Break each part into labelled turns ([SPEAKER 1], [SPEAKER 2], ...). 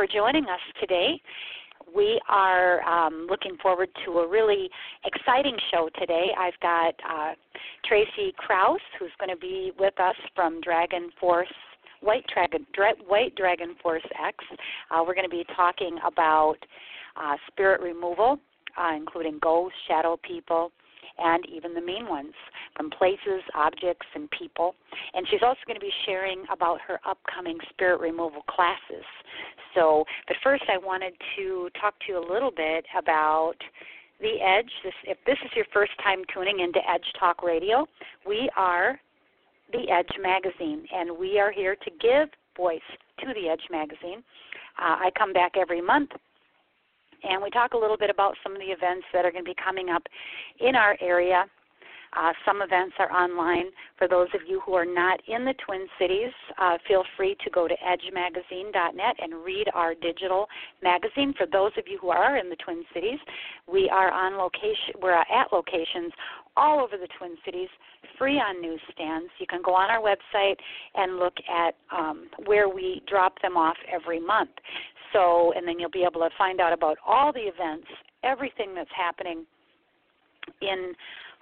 [SPEAKER 1] For joining us today. We are um, looking forward to a really exciting show today. I've got uh, Tracy Krause, who's going to be with us from Dragon Force White Dragon, Dra- White Dragon Force X. Uh, we're going to be talking about uh, spirit removal, uh, including ghosts, shadow people, and even the mean ones from places, objects, and people. And she's also going to be sharing about her upcoming spirit removal classes. So, but first, I wanted to talk to you a little bit about the Edge. This, if this is your first time tuning into Edge Talk Radio, we are the Edge Magazine, and we are here to give voice to the Edge Magazine. Uh, I come back every month and we talk a little bit about some of the events that are going to be coming up in our area. Uh, some events are online. For those of you who are not in the Twin Cities, uh, feel free to go to edgemagazine.net and read our digital magazine. For those of you who are in the Twin Cities, we are on location. We're at locations all over the Twin Cities, free on newsstands. You can go on our website and look at um, where we drop them off every month. So, and then you'll be able to find out about all the events, everything that's happening in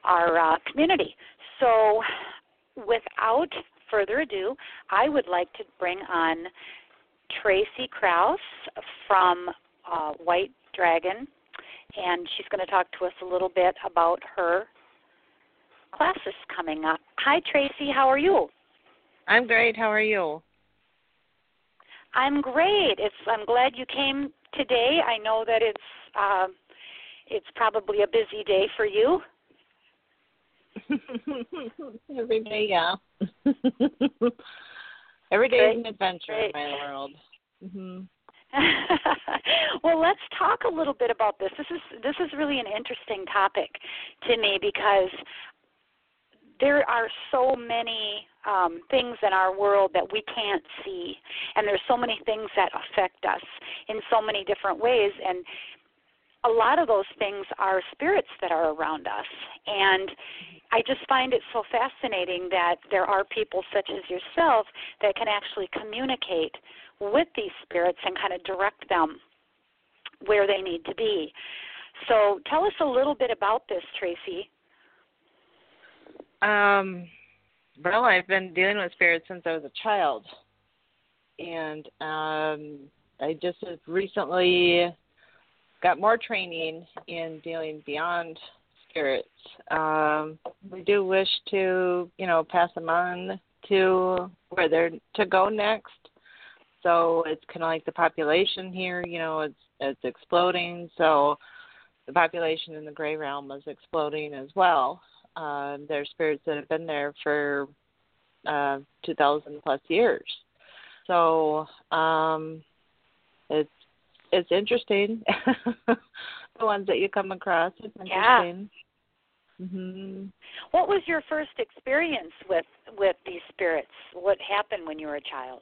[SPEAKER 1] our uh, community. So, without further ado, I would like to bring on Tracy Krause from uh, White Dragon, and she's going to talk to us a little bit about her classes coming up. Hi, Tracy. How are you?
[SPEAKER 2] I'm great. How are you?
[SPEAKER 1] I'm great. It's I'm glad you came today. I know that it's uh, it's probably a busy day for you.
[SPEAKER 2] Every day, yeah. Every day
[SPEAKER 1] Great.
[SPEAKER 2] is an adventure
[SPEAKER 1] Great.
[SPEAKER 2] in my world. hmm
[SPEAKER 1] well, let's talk a little bit about this. This is this is really an interesting topic to me because there are so many um, things in our world that we can't see, and there's so many things that affect us in so many different ways, and a lot of those things are spirits that are around us, and I just find it so fascinating that there are people such as yourself that can actually communicate with these spirits and kind of direct them where they need to be. So tell us a little bit about this, Tracy.
[SPEAKER 2] Um, well, I've been dealing with spirits since I was a child, and um, I just recently got more training in dealing beyond spirits. Um, we do wish to, you know, pass them on to where they're to go next. So it's kind of like the population here, you know, it's it's exploding. So the population in the gray realm is exploding as well. Uh, there's spirits that have been there for uh, 2,000 plus years. So um, it's it's interesting. the ones that you come across, it's
[SPEAKER 1] Yeah.
[SPEAKER 2] interesting. hmm
[SPEAKER 1] What was your first experience with with these spirits? What happened when you were a child?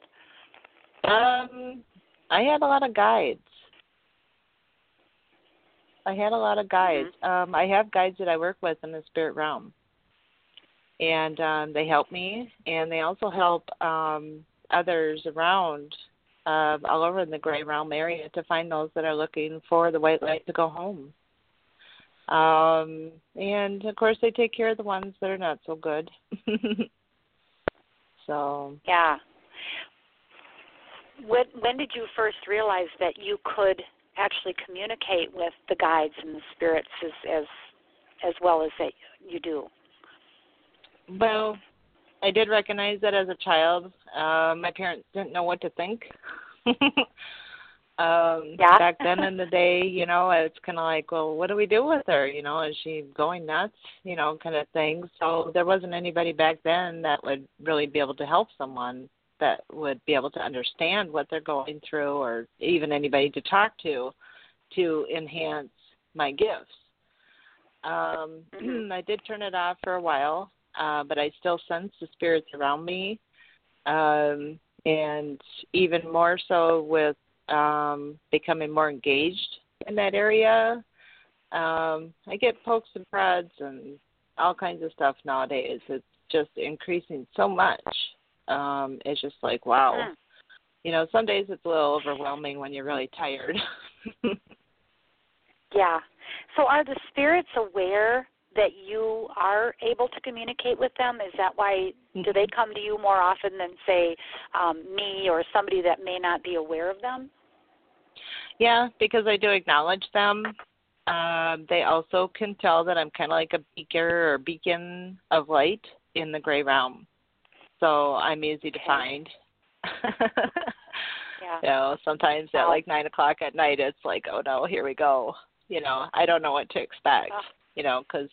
[SPEAKER 2] Um, I had a lot of guides. I had a lot of guides. Um, I have guides that I work with in the spirit realm, and um, they help me, and they also help um, others around uh, all over in the gray realm area to find those that are looking for the white light to go home. Um, and of course, they take care of the ones that are not so good. so
[SPEAKER 1] Yeah. When when did you first realize that you could actually communicate with the guides and the spirits as as as well as that you do?
[SPEAKER 2] Well, I did recognize that as a child. Uh, my parents didn't know what to think. um
[SPEAKER 1] Yeah.
[SPEAKER 2] back then in the day, you know, it's kind of like, well, what do we do with her? You know, is she going nuts? You know, kind of thing. So there wasn't anybody back then that would really be able to help someone that would be able to understand what they're going through or even anybody to talk to to enhance my gifts. Um,
[SPEAKER 1] Mm-hmm.
[SPEAKER 2] I did turn it off for a while, uh, but I still sense the spirits around me. Um, and even more so with um, becoming more engaged in that area. Um, I get pokes and prods and all kinds of stuff nowadays. It's just increasing so much. Um, it's just like wow.
[SPEAKER 1] Hmm.
[SPEAKER 2] You know, some days it's a little overwhelming when you're really tired.
[SPEAKER 1] Yeah. So are the spirits aware that you are able to communicate with them? Is that why do they come to you more often than say um, me or somebody that may not be aware of them?
[SPEAKER 2] Yeah, because I do acknowledge them. Um, they also can tell that I'm kind of like a beaker or beacon of light in the gray realm. So I'm easy to find.
[SPEAKER 1] Yeah.
[SPEAKER 2] you know, sometimes at like nine o'clock at night, it's like, oh no, here we go. You know, I don't know what to expect.
[SPEAKER 1] Oh.
[SPEAKER 2] You know, because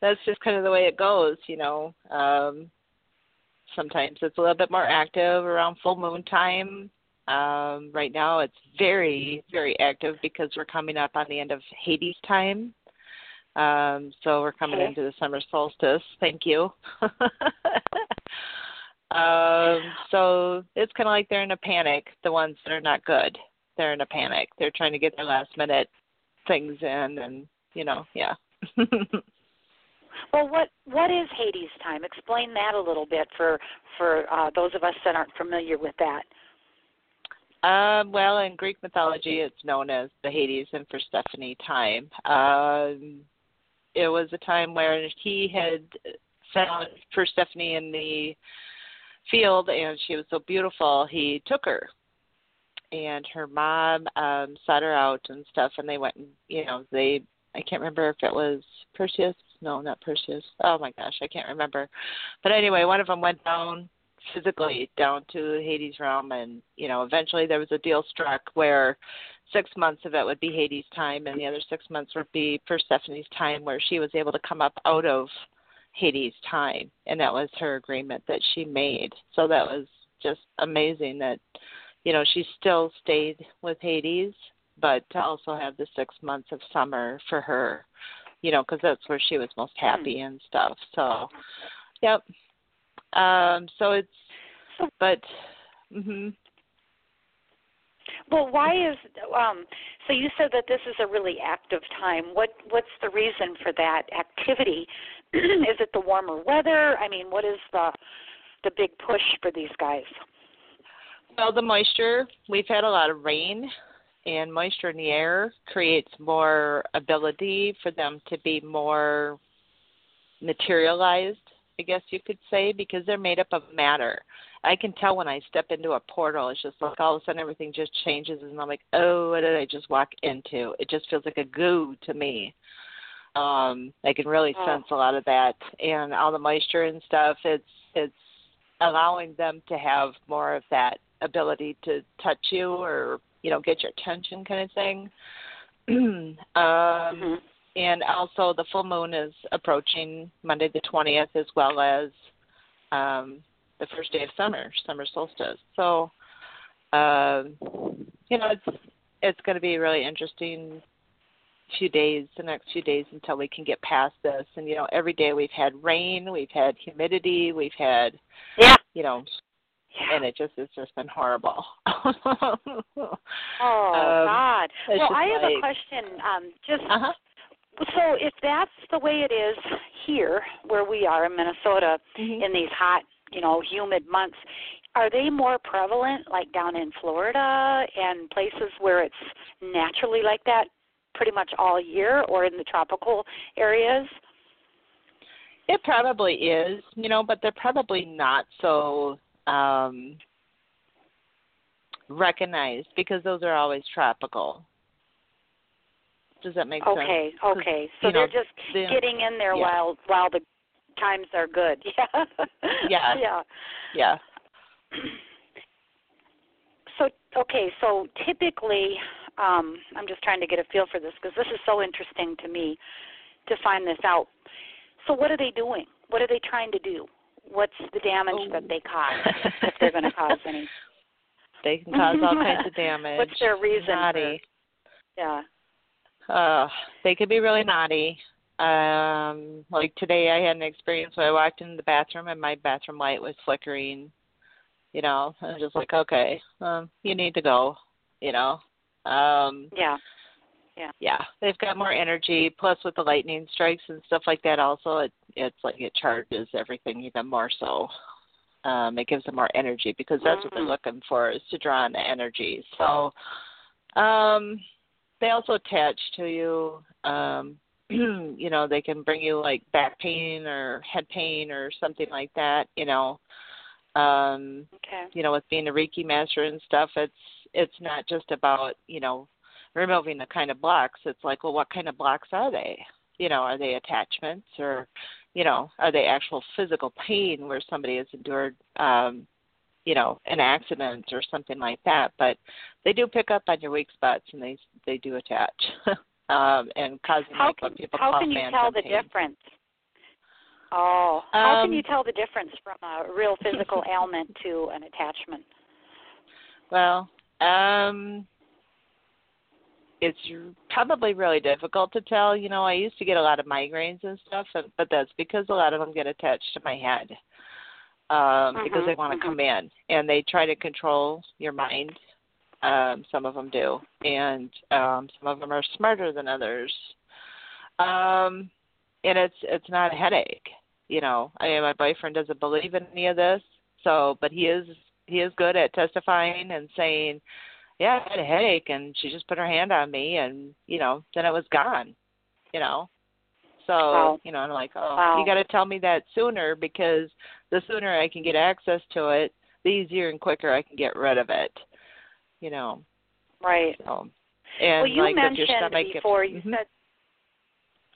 [SPEAKER 2] that's just kind of the way it goes. You know, um, sometimes it's a little bit more active around full moon time. Um, right now, it's very, very active because we're coming up on the end of Hades time. Um, so we're coming
[SPEAKER 1] Okay.
[SPEAKER 2] into the summer solstice. Thank you. um, so it's kind of like they're in a panic. The ones that are not good, they're in a panic. They're trying to get their last minute things in, and you know, yeah.
[SPEAKER 1] Well, what what is Hades time? Explain that a little bit for for uh, those of us that aren't familiar with that.
[SPEAKER 2] Um, well, in Greek mythology, it's known as the Hades and Persephone time. Um, it was a time where he had found Persephone in the field, and she was so beautiful, he took her. And her mom um, sought her out and stuff, and they went, and, you know, they, I can't remember if it was Perseus. No, not Perseus. Oh my gosh, I can't remember. But anyway, one of them went down physically down to Hades realm and you know eventually there was a deal struck where six months of it would be Hades time and the other six months would be Persephone's time where she was able to come up out of Hades time and that was her agreement that she made so that was just amazing that you know she still stayed with Hades but to also have the six months of summer for her you know because that's where she was most happy and stuff so yep um, so it's, but, hmm
[SPEAKER 1] Well, why is um, so? You said that this is a really active time. What what's the reason for that activity? is it the warmer weather? I mean, what is the the big push for these guys?
[SPEAKER 2] well, the moisture. We've had a lot of rain, and moisture in the air creates more ability for them to be more materialized. I guess you could say because they're made up of matter. I can tell when I step into a portal. It's just like all of a sudden everything just changes, and I'm like, oh, what did I just walk into? It just feels like a goo to me. Um, I can really
[SPEAKER 1] Oh.
[SPEAKER 2] sense a lot of that, and all the moisture and stuff. It's it's allowing them to have more of that ability to touch you or you know get your attention kind of thing. um,
[SPEAKER 1] Mhm.
[SPEAKER 2] and also the full moon is approaching Monday the 20th as well as um, the first day of summer, summer solstice. So, um, you know, it's it's going to be really interesting few days, the next few days until we can get past this. And you know, every day we've had rain, we've had humidity, we've had,
[SPEAKER 1] Yeah.
[SPEAKER 2] you know,
[SPEAKER 1] Yeah.
[SPEAKER 2] and it just it's just been horrible.
[SPEAKER 1] Oh
[SPEAKER 2] Um,
[SPEAKER 1] God. Well, I have a question. Um, just
[SPEAKER 2] uh-huh.
[SPEAKER 1] so if that's the way it is here, where we are in Minnesota,
[SPEAKER 2] Mhm.
[SPEAKER 1] in these hot, you know, humid months, are they more prevalent, like down in Florida and places where it's naturally like that, pretty much all year, or in the tropical areas?
[SPEAKER 2] It probably is, you know, but they're probably not so um recognized because those are always tropical. Does that make sense?
[SPEAKER 1] Okay, okay. So
[SPEAKER 2] you know,
[SPEAKER 1] they're just getting in there
[SPEAKER 2] yeah.
[SPEAKER 1] while while the times are good. Yeah.
[SPEAKER 2] Yeah.
[SPEAKER 1] Yeah.
[SPEAKER 2] Yeah.
[SPEAKER 1] So okay, so typically, um, I'm just trying to get a feel for this because this is so interesting to me to find this out. So what are they doing? What are they trying to do? what's the damage
[SPEAKER 2] Oh.
[SPEAKER 1] that they cause if they're going to cause any?
[SPEAKER 2] They can cause all kinds of damage.
[SPEAKER 1] What's their reason? for- yeah.
[SPEAKER 2] Uh, they could be really naughty. Um, like today, I had an experience where I walked into the bathroom and my bathroom light was flickering. You know, I was just like, okay, um, you need to go. You know, um,
[SPEAKER 1] Yeah.
[SPEAKER 2] yeah, Yeah. they've got more energy. Plus, with the lightning strikes and stuff like that, also it it's like it charges everything even more so. Um, it gives them more energy because that's what they're
[SPEAKER 1] Mhm.
[SPEAKER 2] looking for is to draw on the energy. So, um, they also attach to you. Um, you know, they can bring you like back pain or head pain or something like that. You know, um,
[SPEAKER 1] Okay.
[SPEAKER 2] you know, with being a Reiki master and stuff, it's it's not just about you know removing the kind of blocks. It's like, well, what kind of blocks are they? You know, are they attachments or, you know, are they actual physical pain where somebody has endured, um, you know, an accident or something like that? But they do pick up on your weak spots and they they do attach, um, and causing
[SPEAKER 1] How
[SPEAKER 2] like
[SPEAKER 1] can
[SPEAKER 2] people
[SPEAKER 1] how can you tell the
[SPEAKER 2] pain.
[SPEAKER 1] difference? Oh, how can
[SPEAKER 2] Um,
[SPEAKER 1] you tell the difference from a real physical ailment to an attachment?
[SPEAKER 2] Well, um, it's probably really difficult to tell. You know, I used to get a lot of migraines and stuff, but that's because a lot of them get attached to my head um, because
[SPEAKER 1] Mhm,
[SPEAKER 2] they want to
[SPEAKER 1] mhm.
[SPEAKER 2] come in and they try to control your mind. Um, some of them do, and um, some of them are smarter than others. Um, and it's it's not a headache. You know, I mean, my boyfriend doesn't believe in any of this, so but he is he is good at testifying and saying, "Yeah, I had a headache, and she just put her hand on me, and you know, then it was gone." You know, so
[SPEAKER 1] Wow.
[SPEAKER 2] you know, I'm like, "Oh,
[SPEAKER 1] Wow.
[SPEAKER 2] you got to tell me that sooner because the sooner I can get access to it, the easier and quicker I can get rid of it." You know,
[SPEAKER 1] Right.
[SPEAKER 2] so and
[SPEAKER 1] well, you
[SPEAKER 2] like
[SPEAKER 1] mentioned
[SPEAKER 2] stomach,
[SPEAKER 1] before you
[SPEAKER 2] Mhm.
[SPEAKER 1] said.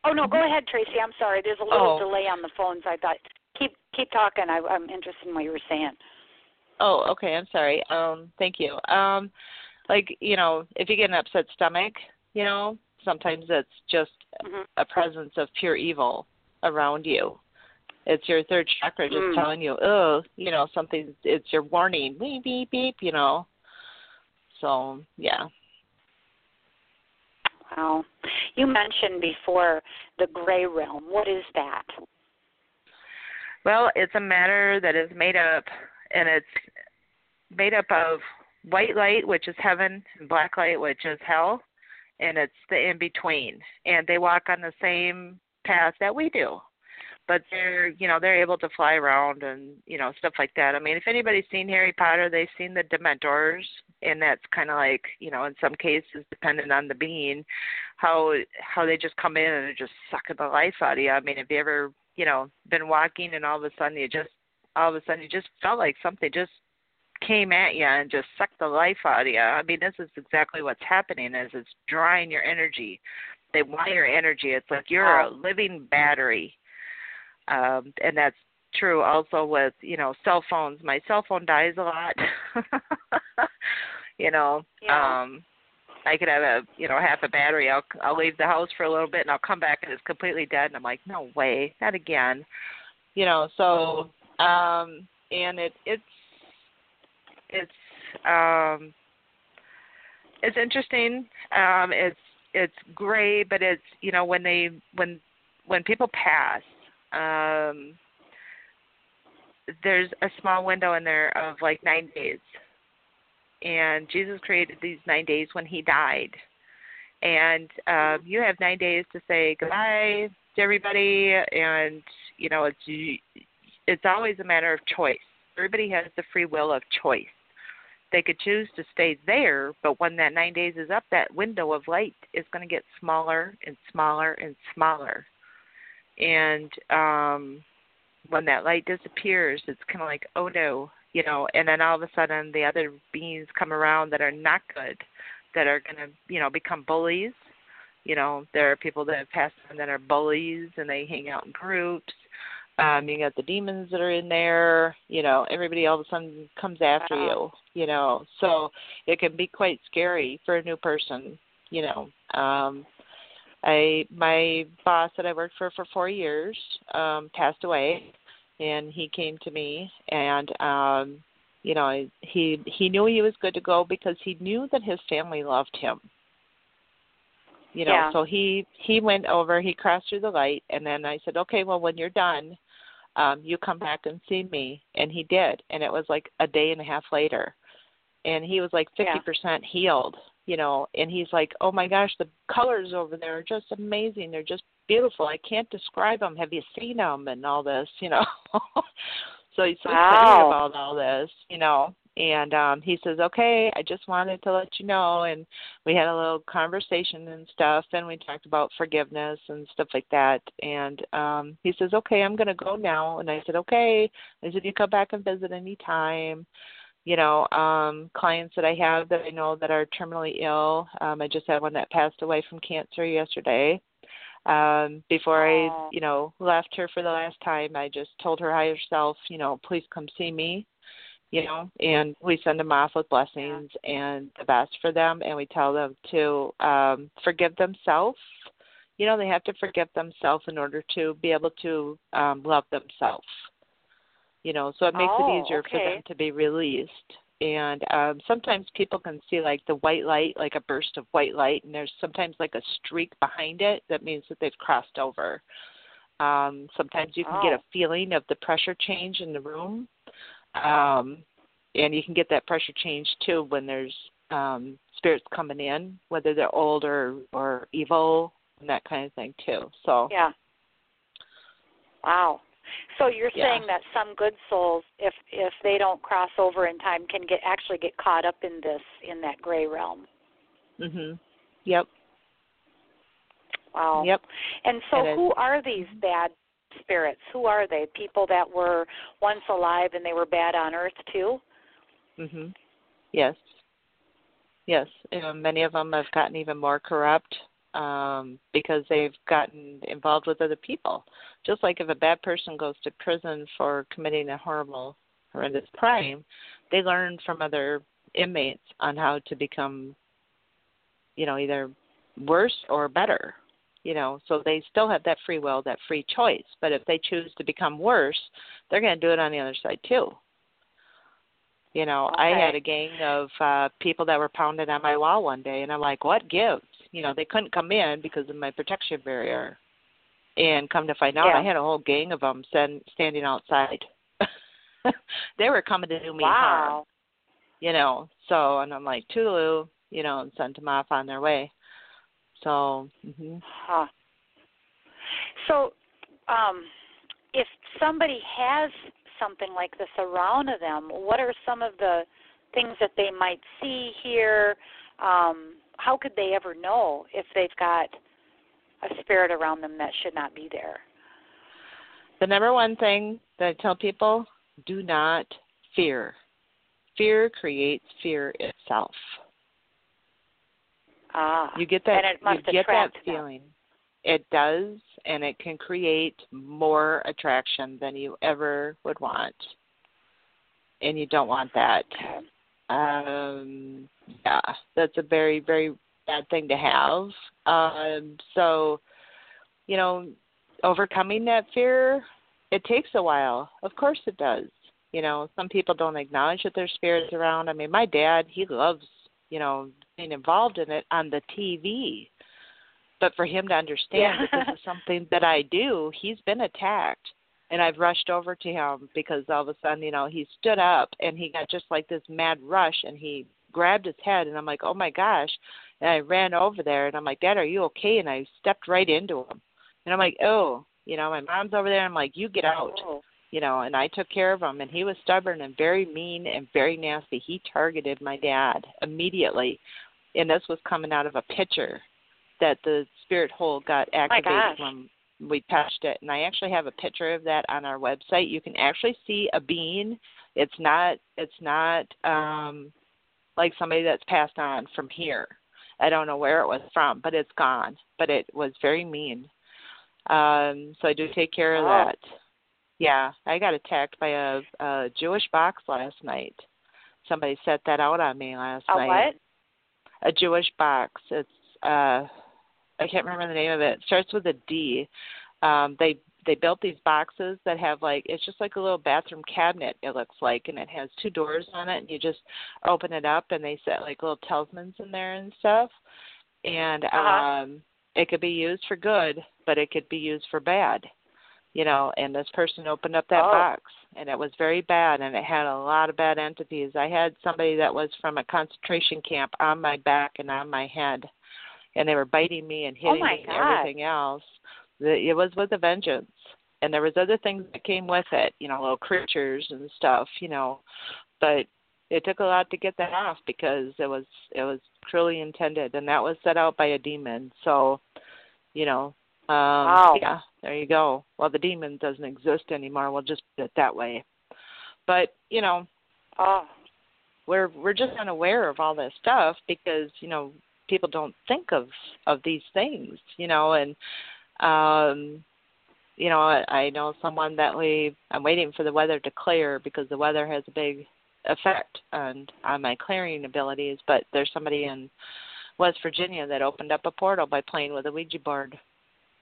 [SPEAKER 1] Oh no, go ahead, Tracy. I'm sorry. There's a little
[SPEAKER 2] Oh.
[SPEAKER 1] delay on the phones. I thought keep keep talking. I, I'm interested in what you were saying.
[SPEAKER 2] Oh, okay. I'm sorry. Um, thank you. Um, like you know, if you get an upset stomach, you know, sometimes it's just
[SPEAKER 1] hmm
[SPEAKER 2] a presence of pure evil around you. It's your third chakra just
[SPEAKER 1] Mm.
[SPEAKER 2] telling you, oh, you know, something. It's your warning, beep beep beep. You know. So yeah.
[SPEAKER 1] Wow. You mentioned before the gray realm. What is that?
[SPEAKER 2] Well, it's a matter that is made up, and it's made up of white light, which is heaven, and black light, which is hell, and it's the in between. And they walk on the same path that we do, but they're, you know, they're able to fly around and you know stuff like that. I mean, if anybody's seen Harry Potter, they've seen the Dementors, and that's kind of like, you know, in some cases, depending on the being, how how they just come in and just sucking the life out of you. I mean, have you ever you know, been walking and all of a sudden you just all of a sudden you just felt like something just came at you and just sucked the life out of you. I mean, this is exactly what's happening is it's drawing your energy. They want your energy. It's like you're a living battery. Um and that's true also with, you know, cell phones. My cell phone dies a lot. you know,
[SPEAKER 1] Yeah.
[SPEAKER 2] um I could have a you know half a battery. I'll I'll leave the house for a little bit and I'll come back and it's completely dead. And I'm like, no way, not again. You know, so um, and it it's it's um, it's interesting. Um, it's it's gray, but it's you know when they when when people pass. Um, there's a small window in there of like nine days and Jesus created these nine days when he died. And um, you have nine days to say goodbye to everybody, and you know it's it's always a matter of choice. Everybody has the free will of choice. They could choose to stay there, but when that nine days is up, that window of light is going to get smaller and smaller and smaller. And um, when that light disappears, it's kind of like, oh no, you know, and then all of a sudden the other beings come around that are not good, that are going to, you know, become bullies. You know, there are people that have passed on that are bullies and they hang out in groups. Um, you got the demons that are in there, you know, everybody all of a sudden comes after
[SPEAKER 1] Wow.
[SPEAKER 2] you, you know. So it can be quite scary for a new person, you know. Um I my boss that I worked for for four years um passed away and he came to me and um you know he he knew he was good to go because he knew that his family loved him you know
[SPEAKER 1] yeah.
[SPEAKER 2] so he he went over he crossed through the light and then i said okay well when you're done um you come back and see me. And he did. And it was like a day and a half later. And he was like 50%
[SPEAKER 1] yeah.
[SPEAKER 2] healed you know. And he's like oh my gosh the colors over there are just amazing. They're just beautiful. I can't describe them have you seen them and all this you know? So he's so
[SPEAKER 1] wow.
[SPEAKER 2] excited about all this you know and um he says okay i just wanted to let you know and we had a little conversation and stuff and we talked about forgiveness and stuff like that and um he says okay i'm going to go now and i said okay i said you come back and visit any time you know, um, clients that I have that I know that are terminally ill. Um, I just had one that passed away from cancer yesterday. Um, before I, you know, left her for the last time, I just told her higher self, you know, please come see me, you know, and we send them off with blessings yeah. and the best for them, and we tell them to um, forgive themselves. You know, they have to forgive themselves in order to be able to um, love themselves you know so it makes
[SPEAKER 1] oh,
[SPEAKER 2] it easier
[SPEAKER 1] okay.
[SPEAKER 2] for them to be released and um sometimes people can see like the white light like a burst of white light and there's sometimes like a streak behind it that means that they've crossed over um sometimes you can
[SPEAKER 1] oh.
[SPEAKER 2] get a feeling of the pressure change in the room um and you can get that pressure change too when there's um spirits coming in whether they're old or or evil and that kind of thing too so
[SPEAKER 1] yeah wow so you're
[SPEAKER 2] yeah.
[SPEAKER 1] saying that some good souls, if if they don't cross over in time, can get actually get caught up in this in that gray realm.
[SPEAKER 2] Mhm. Yep.
[SPEAKER 1] Wow.
[SPEAKER 2] Yep.
[SPEAKER 1] And so,
[SPEAKER 2] it
[SPEAKER 1] who are these bad spirits? Who are they? People that were once alive and they were bad on Earth too.
[SPEAKER 2] Mhm. Yes. Yes. Um, many of them have gotten even more corrupt um, because they've gotten involved with other people. Just like if a bad person goes to prison for committing a horrible, horrendous crime, they learn from other inmates on how to become, you know, either worse or better. You know, so they still have that free will, that free choice. But if they choose to become worse, they're going to do it on the other side too. You know,
[SPEAKER 1] okay.
[SPEAKER 2] I had a gang of uh people that were pounding on my wall one day and I'm like, What gives? You know, they couldn't come in because of my protection barrier. And come to find out
[SPEAKER 1] yeah.
[SPEAKER 2] I had a whole gang of them stand, standing outside. they were coming to do me
[SPEAKER 1] wow.
[SPEAKER 2] harm. You know, so and I'm like, Toodaloo, you know, and sent them off on their way. So, mhm.
[SPEAKER 1] Huh. So, um, if somebody has something like this around them, what are some of the things that they might see, here? Um, how could they ever know if they've got a spirit around them that should not be there?
[SPEAKER 2] The number one thing that I tell people do not fear. Fear creates fear itself.
[SPEAKER 1] Ah,
[SPEAKER 2] you get that
[SPEAKER 1] and it must
[SPEAKER 2] you get that
[SPEAKER 1] them.
[SPEAKER 2] feeling. It does, and it can create more attraction than you ever would want. And you don't want that. Um, yeah, that's a very, very bad thing to have. Um, so, you know, overcoming that fear, it takes a while. Of course it does. You know, some people don't acknowledge that there's spirits around. I mean, my dad, he loves, you know, being involved in it on the TV but for him to understand
[SPEAKER 1] yeah.
[SPEAKER 2] that this is something that I do, he's been attacked. And I've rushed over to him because all of a sudden, you know, he stood up and he got just like this mad rush and he grabbed his head and I'm like, Oh my gosh and I ran over there and I'm like, Dad, are you okay? And I stepped right into him. And I'm like, Oh, you know, my mom's over there, I'm like, You get out
[SPEAKER 1] oh.
[SPEAKER 2] you know, and I took care of him and he was stubborn and very mean and very nasty. He targeted my dad immediately. And this was coming out of a pitcher that the spirit hole got activated when we touched it. And I actually have a picture of that on our website. You can actually see a bean. It's not it's not um like somebody that's passed on from here. I don't know where it was from, but it's gone. But it was very mean. Um so I do take care of
[SPEAKER 1] oh.
[SPEAKER 2] that. Yeah, I got attacked by a, a Jewish box last night. Somebody set that out on me last
[SPEAKER 1] a
[SPEAKER 2] night.
[SPEAKER 1] what?
[SPEAKER 2] A Jewish box. It's uh I can't remember the name of it. it starts with a D. Um, they they built these boxes that have like it's just like a little bathroom cabinet it looks like and it has two doors on it and you just open it up and they set like little talismans in there and stuff and
[SPEAKER 1] uh-huh.
[SPEAKER 2] um it could be used for good but it could be used for bad you know and this person opened up that
[SPEAKER 1] oh.
[SPEAKER 2] box and it was very bad and it had a lot of bad entities i had somebody that was from a concentration camp on my back and on my head and they were biting me and
[SPEAKER 1] oh
[SPEAKER 2] hitting me
[SPEAKER 1] God.
[SPEAKER 2] and everything else it was with a vengeance and there was other things that came with it you know little creatures and stuff you know but it took a lot to get that off because it was it was truly intended and that was set out by a demon so you know um
[SPEAKER 1] wow.
[SPEAKER 2] yeah there you go. Well the demon doesn't exist anymore. We'll just put it that way. But you know
[SPEAKER 1] oh
[SPEAKER 2] we're we're just unaware of all this stuff because you know people don't think of of these things you know and um you know I, I know someone that we i'm waiting for the weather to clear because the weather has a big effect on on my clearing abilities but there's somebody in west virginia that opened up a portal by playing with a ouija board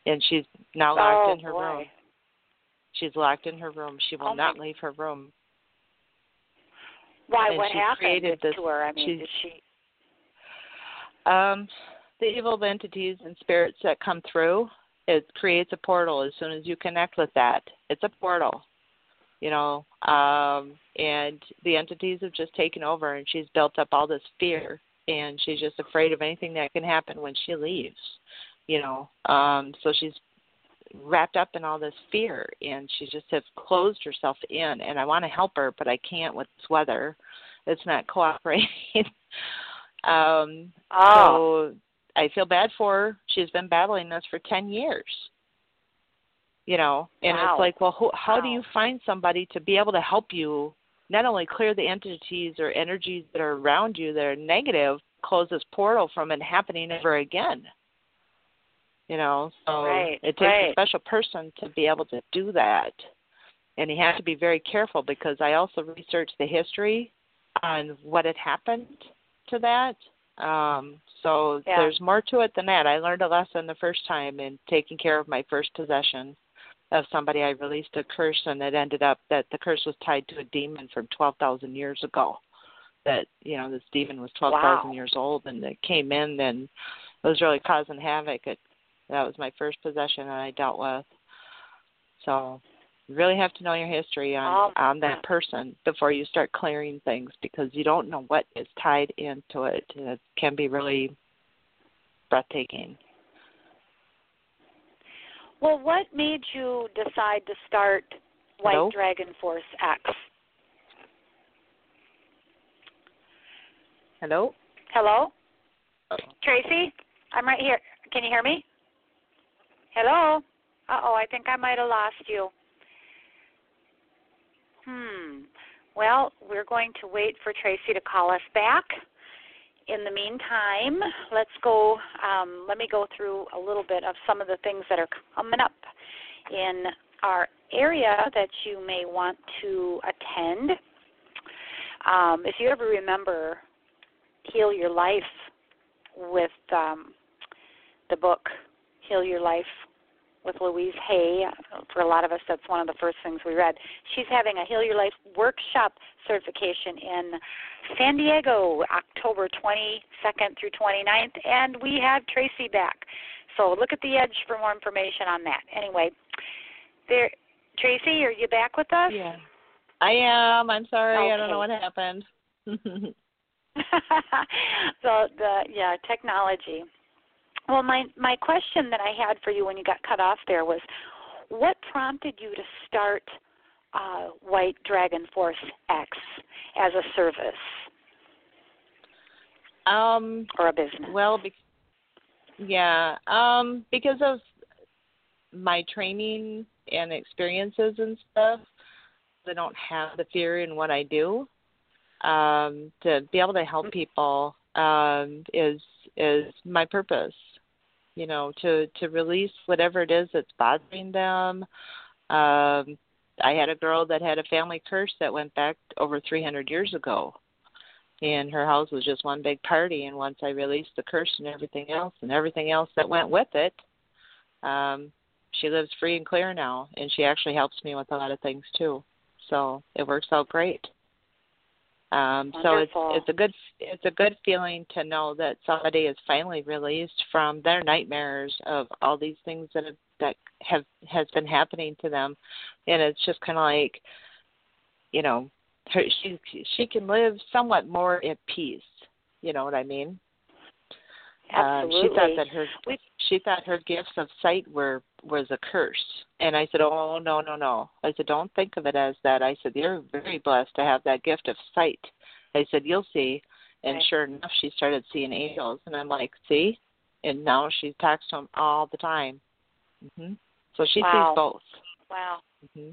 [SPEAKER 2] and she's now locked
[SPEAKER 1] oh,
[SPEAKER 2] in her
[SPEAKER 1] boy.
[SPEAKER 2] room she's locked in her room she will
[SPEAKER 1] Oh,
[SPEAKER 2] not leave her room
[SPEAKER 1] why
[SPEAKER 2] and
[SPEAKER 1] what happened
[SPEAKER 2] this-
[SPEAKER 1] to her i mean did she
[SPEAKER 2] Um, the evil entities and spirits that come through, it creates a portal as soon as you connect with that. It's a portal, you know. Um, and the entities have just taken over, and she's built up all this fear, and she's just afraid of anything that can happen when she leaves, you know. Um, so she's wrapped up in all this fear, and she just has closed herself in. And I want to help her, but I can't with this weather. It's not cooperating. um,
[SPEAKER 1] oh
[SPEAKER 2] so I feel bad for her. She's been battling this for 10 years. You know, and
[SPEAKER 1] Wow.
[SPEAKER 2] it's like, well, who, how do you find somebody to be able to help you not only clear the entities or energies that are around you that are negative, close this portal from it happening ever again? You know, so
[SPEAKER 1] Right,
[SPEAKER 2] it takes
[SPEAKER 1] right.
[SPEAKER 2] a special person to be able to do that. And you have to be very careful because I also researched the history on what had happened to that. Um, so
[SPEAKER 1] Yeah.
[SPEAKER 2] there's more to it than that. I learned a lesson the first time in taking care of my first possession of somebody. I released a curse, and it ended up that the curse was tied to a demon from 12,000 years ago. That you know this demon was 12,000
[SPEAKER 1] Wow.
[SPEAKER 2] years old, and it came in and it was really causing havoc. It, that was my first possession that I dealt with. So you really have to know your history on
[SPEAKER 1] Oh,
[SPEAKER 2] on that person before you start clearing things because you don't know what is tied into it. It can be really breathtaking.
[SPEAKER 1] well what made you decide to start white
[SPEAKER 2] Hello?
[SPEAKER 1] dragon force x
[SPEAKER 2] Hello.
[SPEAKER 1] hello tracy i'm right here can you hear me hello? Uh oh i think i might have lost you. Hmm. Well we're going to wait for tracy to call us back. In the meantime let's go um, let me go through a little bit of some of the things that are coming up in our area that you may want to attend. Um, if you ever remember heal your life with um, the book Heal Your Life with Louise Hay. For a lot of us, that's one of the first things we read. She's having a Heal Your Life workshop certification in San Diego, October 22nd through 29th, and we have Tracy back. So look at the edge for more information on that. Anyway, there, Tracy, are you back with us?
[SPEAKER 2] Yeah. I am. I'm sorry. I don't know what happened.
[SPEAKER 1] so the yeah technology. Well, my my question that I had for you when you got cut off there was, what prompted you to start uh, White Dragon Force X as a service
[SPEAKER 2] um.
[SPEAKER 1] or a business?
[SPEAKER 2] Well, be- yeah. Um. Because of my training and experiences and stuff, I don't have the fear in what I do. Um. To be able to help people um is is my purpose. You know, to to release whatever it is that's bothering them. Um. I had a girl that had a family curse that went back over 300 years ago and her house was just one big party and once i released the curse and everything else and everything else that went with it um she lives free and clear now, and she actually helps me with a lot of things too. So it works out great. Um, so it's it's a good it's a good feeling to know that somebody is finally released from their nightmares of all these things that have that have has been happening to them, and it's just kind of like, you know, her, she she can live somewhat more at peace. You know what I mean?
[SPEAKER 1] Absolutely.
[SPEAKER 2] Um, she thought that her she thought her gifts of sight were was a curse, and I said, "Oh no, no, no!" I said, "Don't think of it as that." I said, "You're very blessed to have that gift of sight." I said, "You'll see." And sure enough, she started seeing angels, and I'm like, "See?" And now she talks to them all the time. hmm So she
[SPEAKER 1] wow.
[SPEAKER 2] sees both.
[SPEAKER 1] Wow.
[SPEAKER 2] hmm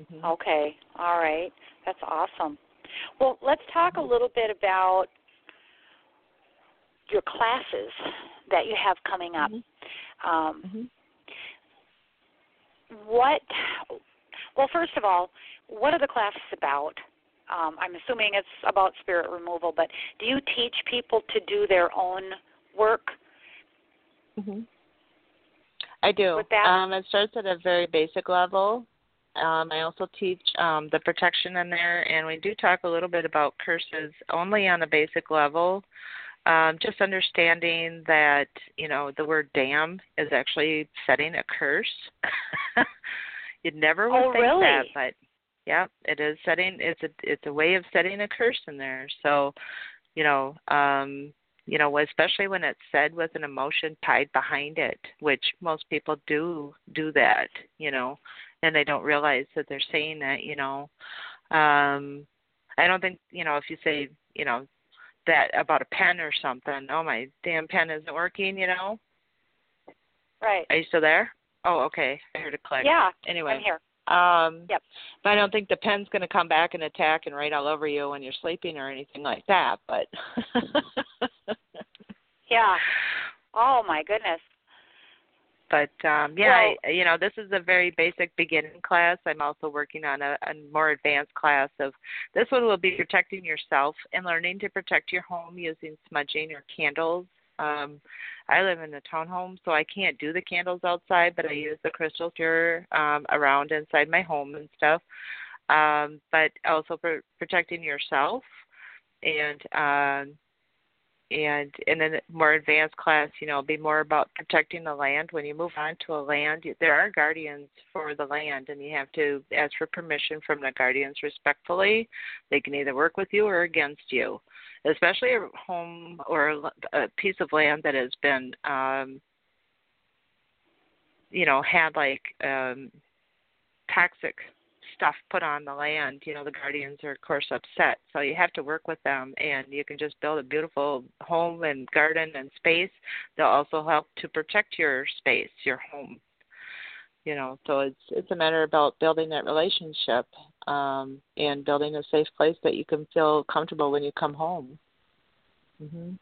[SPEAKER 2] Mm-hmm.
[SPEAKER 1] Okay. All right. That's awesome. Well, let's talk a little bit about your classes that you have coming up.
[SPEAKER 2] Mm-hmm.
[SPEAKER 1] Um,
[SPEAKER 2] mm-hmm.
[SPEAKER 1] What? Well, first of all, what are the classes about? Um, I'm assuming it's about spirit removal, but do you teach people to do their own work?
[SPEAKER 2] Mm-hmm. I do.
[SPEAKER 1] With that?
[SPEAKER 2] Um, it starts at a very basic level. Um, I also teach um, the protection in there, and we do talk a little bit about curses only on a basic level. Um, just understanding that you know the word "damn" is actually setting a curse. You'd never would
[SPEAKER 1] oh,
[SPEAKER 2] think
[SPEAKER 1] really?
[SPEAKER 2] that, but yeah, it is setting. It's a it's a way of setting a curse in there. So, you know, um, you know, especially when it's said with an emotion tied behind it, which most people do do that. You know, and they don't realize that they're saying that. You know, um, I don't think you know if you say you know that about a pen or something. Oh my damn pen isn't working, you know.
[SPEAKER 1] Right.
[SPEAKER 2] Are you still there? Oh, okay. I heard a click.
[SPEAKER 1] Yeah.
[SPEAKER 2] Anyway.
[SPEAKER 1] I'm here.
[SPEAKER 2] Um
[SPEAKER 1] Yep.
[SPEAKER 2] But I don't think the pen's gonna come back and attack and write all over you when you're sleeping or anything like that, but
[SPEAKER 1] Yeah. Oh my goodness.
[SPEAKER 2] But um yeah,
[SPEAKER 1] Well-
[SPEAKER 2] I, you know, this is a very basic beginning class. I'm also working on a, a more advanced class of this one will be protecting yourself and learning to protect your home using smudging or candles. Um I live in a townhome, so I can't do the candles outside, but I use the crystals here um around inside my home and stuff. Um but also for protecting yourself and um and in a more advanced class, you know, be more about protecting the land. When you move on to a land, there are guardians for the land, and you have to ask for permission from the guardians respectfully. They can either work with you or against you, especially a home or a piece of land that has been, um, you know, had like um, toxic stuff put on the land, you know, the guardians are of course upset. So you have to work with them and you can just build a beautiful home and garden and space. They'll also help to protect your space, your home. You know, so it's it's a matter about building that relationship um and building a safe place that you can feel comfortable when you come home. Mhm.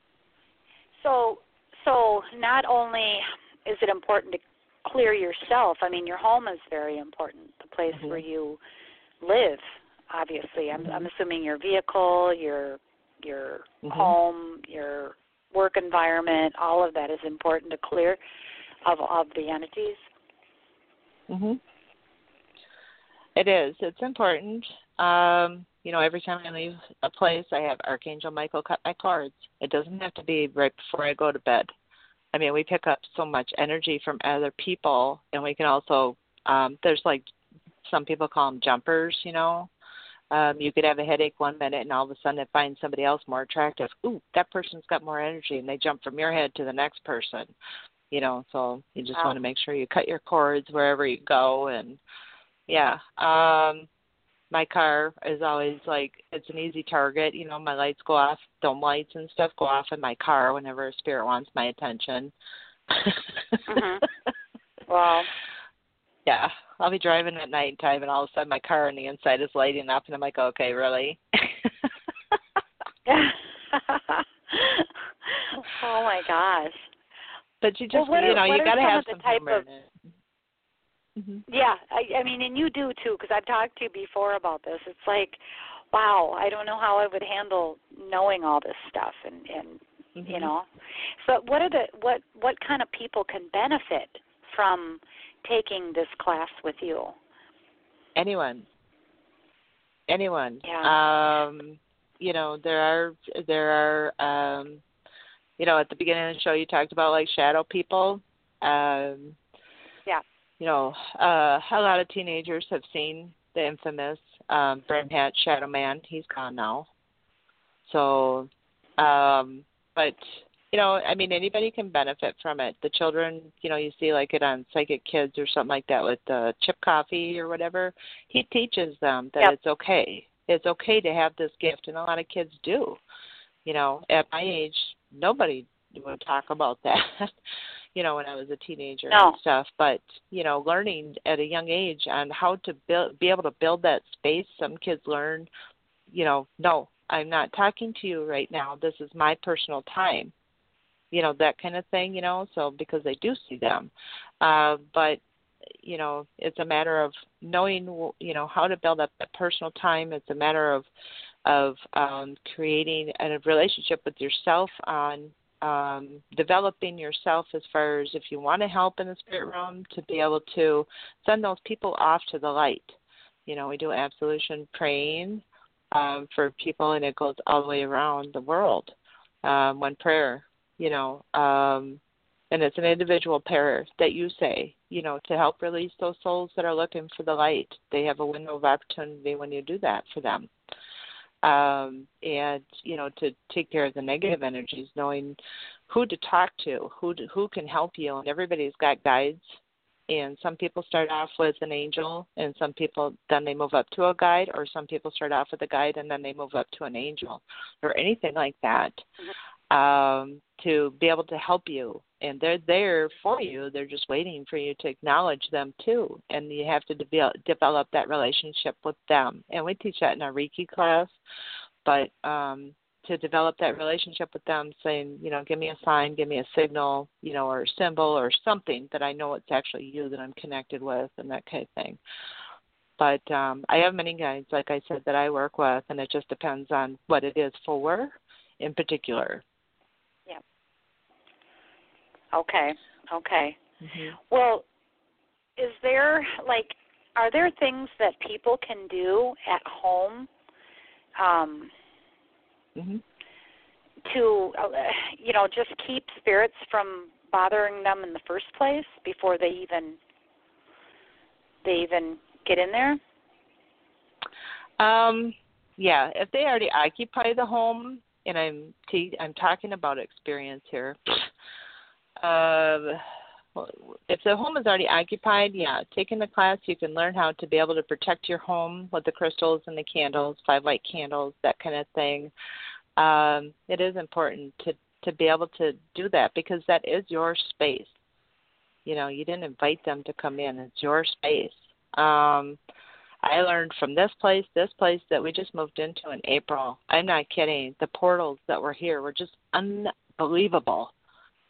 [SPEAKER 1] So so not only is it important to clear yourself, I mean your home is very important, the place
[SPEAKER 2] Mhm.
[SPEAKER 1] where you live, obviously. I'm
[SPEAKER 2] Mhm.
[SPEAKER 1] I'm assuming your vehicle, your your
[SPEAKER 2] Mhm.
[SPEAKER 1] home, your work environment, all of that is important to clear of of the entities.
[SPEAKER 2] Mhm. It is. It's important. Um, you know, every time I leave a place, I have Archangel Michael cut my cords. It doesn't have to be right before I go to bed. I mean, we pick up so much energy from other people, and we can also um, there's like some people call them jumpers. You know, um, you could have a headache one minute, and all of a sudden, it finds somebody else more attractive. Ooh, that person's got more energy, and they jump from your head to the next person. You know, so you just
[SPEAKER 1] Wow.
[SPEAKER 2] want to make sure you cut your cords wherever you go, and yeah. Um, my car is always like it's an easy target. You know, my lights go off, dome lights and stuff go off in my car whenever a spirit wants my attention.
[SPEAKER 1] Mhm. Well,
[SPEAKER 2] yeah, I'll be driving at night time, and all of a sudden my car on the inside is lighting up, and I'm like, okay, really?
[SPEAKER 1] oh my gosh.
[SPEAKER 2] but you
[SPEAKER 1] Well,
[SPEAKER 2] just,
[SPEAKER 1] what
[SPEAKER 2] you know, you got to have
[SPEAKER 1] of the
[SPEAKER 2] some
[SPEAKER 1] type of-
[SPEAKER 2] in it. hmm
[SPEAKER 1] Yeah, I, I mean, and you do too, because I've talked to you before about this. It's like, wow, I don't know how I would handle knowing all this stuff, and and you
[SPEAKER 2] Mhm.
[SPEAKER 1] know. So, what are the what what kind of people can benefit from taking this class with you?
[SPEAKER 2] Anyone. Anyone.
[SPEAKER 1] Yeah.
[SPEAKER 2] Um, you know, there are there are um you know, at the beginning of the show you talked about like shadow people. Um
[SPEAKER 1] yeah.
[SPEAKER 2] You know, uh a lot of teenagers have seen the infamous um Bernhardt Shadow Man. He's gone now. So um but you know, I mean, anybody can benefit from it. The children, you know, you see like it on Psychic Kids or something like that with uh, Chip Coffey or whatever. He teaches them that
[SPEAKER 1] yep.
[SPEAKER 2] it's okay. It's okay to have this gift, and a lot of kids do. You know, at my age, nobody would talk about that. you know, when I was a teenager
[SPEAKER 1] no.
[SPEAKER 2] and stuff. But you know, learning at a young age on how to build, be able to build that space. Some kids learn, you know, no, I'm not talking to you right now. This is my personal time you know that kind of thing you know so because they do see them uh but you know it's a matter of knowing you know how to build up that personal time it's a matter of of um creating a relationship with yourself on um developing yourself as far as if you want to help in the spirit realm to be able to send those people off to the light you know we do absolution praying um for people and it goes all the way around the world um one prayer you know, um, and it's an individual prayer that you say, you know, to help release those souls that are looking for the light. They have a window of opportunity when you do that for them. Um, and you know, to take care of the negative energies, knowing who to talk to, who to, who can help you, and everybody's got guides. And some people start off with an angel, and some people then they move up to a guide, or some people start off with a guide and then they move up to an angel, or anything like that. Mm-hmm um, to be able to help you. And they're there for you. They're just waiting for you to acknowledge them too. And you have to de- develop that relationship with them. And we teach that in our Reiki class. But um, to develop that relationship with them, saying, you know, give me a sign, give me a signal, you know, or a symbol or something that I know it's actually you that I'm connected with, and that kind of thing. But um, I have many guides, like I said, that I work with, and it just depends on what it is for in particular.
[SPEAKER 1] Okay. Okay.
[SPEAKER 2] Mm-hmm.
[SPEAKER 1] Well, is there like are there things that people can do at home um
[SPEAKER 2] mm-hmm.
[SPEAKER 1] to uh, you know just keep spirits from bothering them in the first place before they even they even get in there?
[SPEAKER 2] Um yeah, if they already occupy the home and I'm te- I'm talking about experience here. Uh, if the home is already occupied, yeah, taking the class, you can learn how to be able to protect your home with the crystals and the candles, five light candles, that kind of thing. Um, it is important to to be able to do that because that is your space. You know, you didn't invite them to come in; it's your space. Um, I learned from this place, this place that we just moved into in April. I'm not kidding. The portals that were here were just unbelievable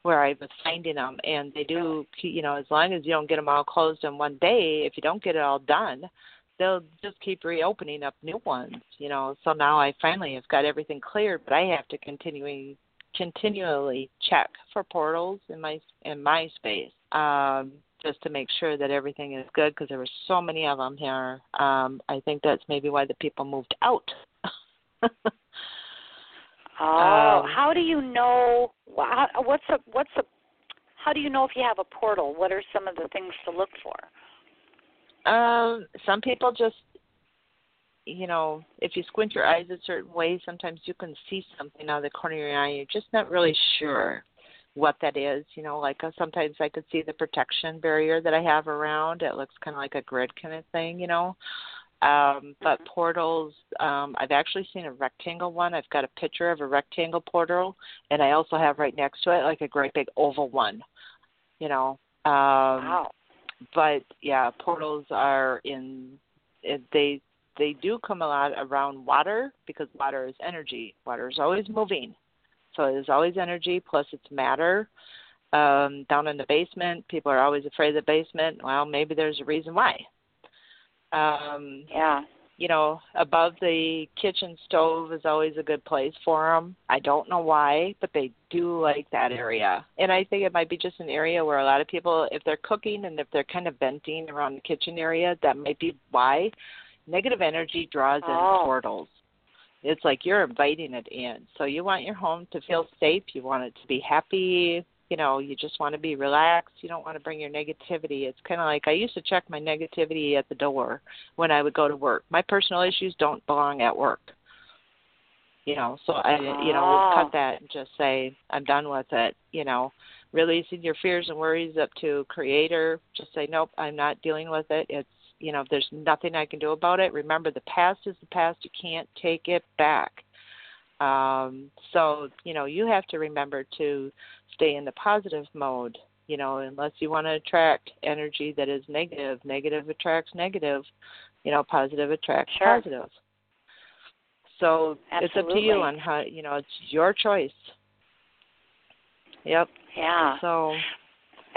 [SPEAKER 2] where I was finding them, and they do, you know, as long as you don't get them all closed in one day, if you don't get it all done, they'll just keep reopening up new ones, you know. So now I finally have got everything cleared, but I have to continually continually check for portals in my in my space um, just to make sure that everything is good because there were so many of them here. Um, I think that's maybe why the people moved out.
[SPEAKER 1] Oh, um, how do you know? What's a what's a? How do you know if you have a portal? What are some of the things to look for?
[SPEAKER 2] Um, some people just, you know, if you squint your eyes a certain way, sometimes you can see something out of the corner of your eye. You're just not really sure what that is. You know, like uh, sometimes I could see the protection barrier that I have around. It looks kind of like a grid kind of thing. You know, um, but
[SPEAKER 1] mm-hmm.
[SPEAKER 2] portals, um, I've actually seen a rectangle one. I've got a picture of a rectangle portal, and I also have right next to it like a great big oval one. You know. Um,
[SPEAKER 1] wow.
[SPEAKER 2] But yeah, portals are in. It, they they do come a lot around water because water is energy. Water is always moving, so there's always energy. Plus, it's matter. Um, down in the basement, people are always afraid of the basement. Well, maybe there's a reason why. Um,
[SPEAKER 1] yeah.
[SPEAKER 2] you know, above the kitchen stove is always a good place for them. I don't know why, but they do like that area. And I think it might be just an area where a lot of people, if they're cooking and if they're kind of venting around the kitchen area, that might be why. Negative energy draws
[SPEAKER 1] Oh.
[SPEAKER 2] in portals. It's like you're inviting it in. So you want your home to feel safe. You want it to be happy. You know, you just want to be relaxed. You don't want to bring your negativity. It's kind of like I used to check my negativity at the door when I would go to work. My personal issues don't belong at work. You know, so I, you know, would
[SPEAKER 1] Oh.
[SPEAKER 2] cut that and just say I'm done with it. You know, releasing your fears and worries up to Creator. Just say nope, I'm not dealing with it. It's you know, there's nothing I can do about it. Remember, the past is the past. You can't take it back. Um, so, you know, you have to remember to stay in the positive mode, you know, unless you want to attract energy that is negative. Negative attracts negative, you know, positive attracts
[SPEAKER 1] Sure.
[SPEAKER 2] positive. So it's up to you on how, you know, it's your choice. Yep.
[SPEAKER 1] Yeah,
[SPEAKER 2] So,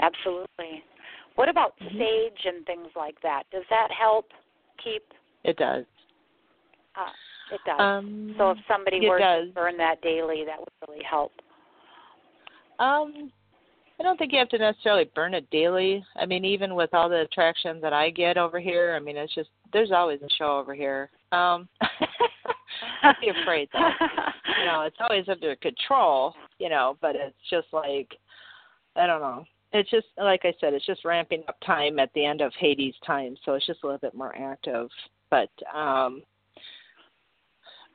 [SPEAKER 1] absolutely. What about
[SPEAKER 2] Mhm.
[SPEAKER 1] sage and things like that? Does that help keep?
[SPEAKER 2] it does.
[SPEAKER 1] Uh, it does.
[SPEAKER 2] Um,
[SPEAKER 1] so if somebody were
[SPEAKER 2] does.
[SPEAKER 1] to burn that daily, that would really help.
[SPEAKER 2] Um, I don't think you have to necessarily burn it daily. I mean, even with all the attraction that I get over here, I mean, it's just there's always a show over here. Um, don't be afraid though. You know, it's always under control. You know, but it's just like I don't know. It's just like I said, it's just ramping up time at the end of Hades time, so it's just a little bit more active. But um,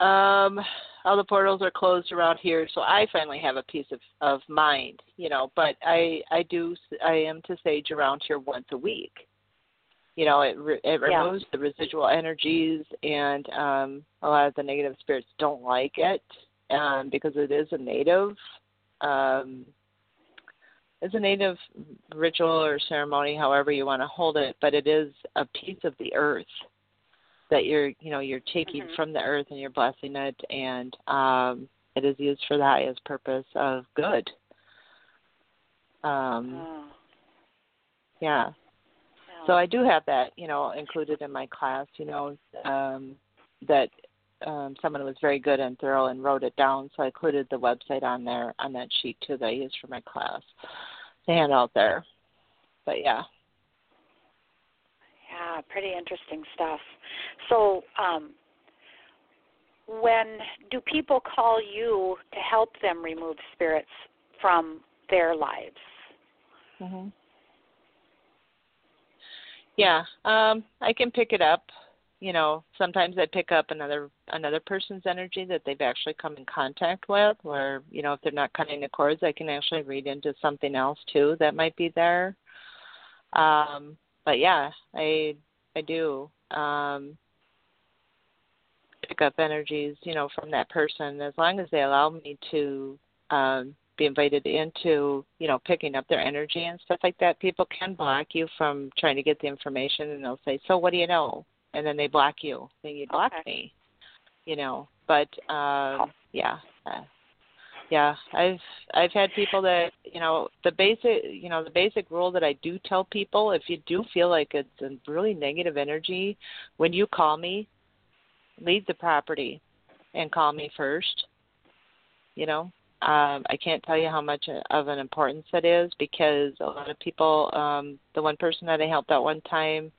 [SPEAKER 2] um, all the portals are closed around here, so I finally have a peace of of mind, you know. But I I do I am to sage around here once a week. You know, it re- it
[SPEAKER 1] Yeah.
[SPEAKER 2] removes the residual energies, and um, a lot of the negative spirits don't like it um, because it is a native. Um, it's a native ritual or ceremony, however you want to hold it, but it is a piece of the earth that you're you know you're taking
[SPEAKER 1] Mhm.
[SPEAKER 2] from the earth and you're blessing it and um it is used for the highest purpose of good. Um
[SPEAKER 1] Oh,
[SPEAKER 2] yeah. So i do have that you know included in my class you know um that um someone was very good and thorough and wrote it down so i included the website on there on that sheet too that i used for my class. To hand out there. But yeah
[SPEAKER 1] Yeah, pretty interesting stuff. So, um, when do people call you to help them remove spirits from their lives?
[SPEAKER 2] hmm Yeah, um, I can pick it up. You know, sometimes I pick up another another person's energy that they've actually come in contact with, or you know, if they're not cutting the cords, I can actually read into something else too that might be there. Um, but yeah, I I do um, pick up energies, you know, from that person as long as they allow me to um, be invited into, you know, picking up their energy and stuff like that. People can block you from trying to get the information, and they'll say, "So what do you know?" And then they block you. Then you block
[SPEAKER 1] Okay.
[SPEAKER 2] me, you know. But um, yeah, uh, yeah, I've I've had people that you know the basic you know the basic rule that I do tell people if you do feel like it's a really negative energy, when you call me, leave the property and call me first. You know, um, I can't tell you how much of an importance that is because a lot of people, um, the one person that I helped out one time,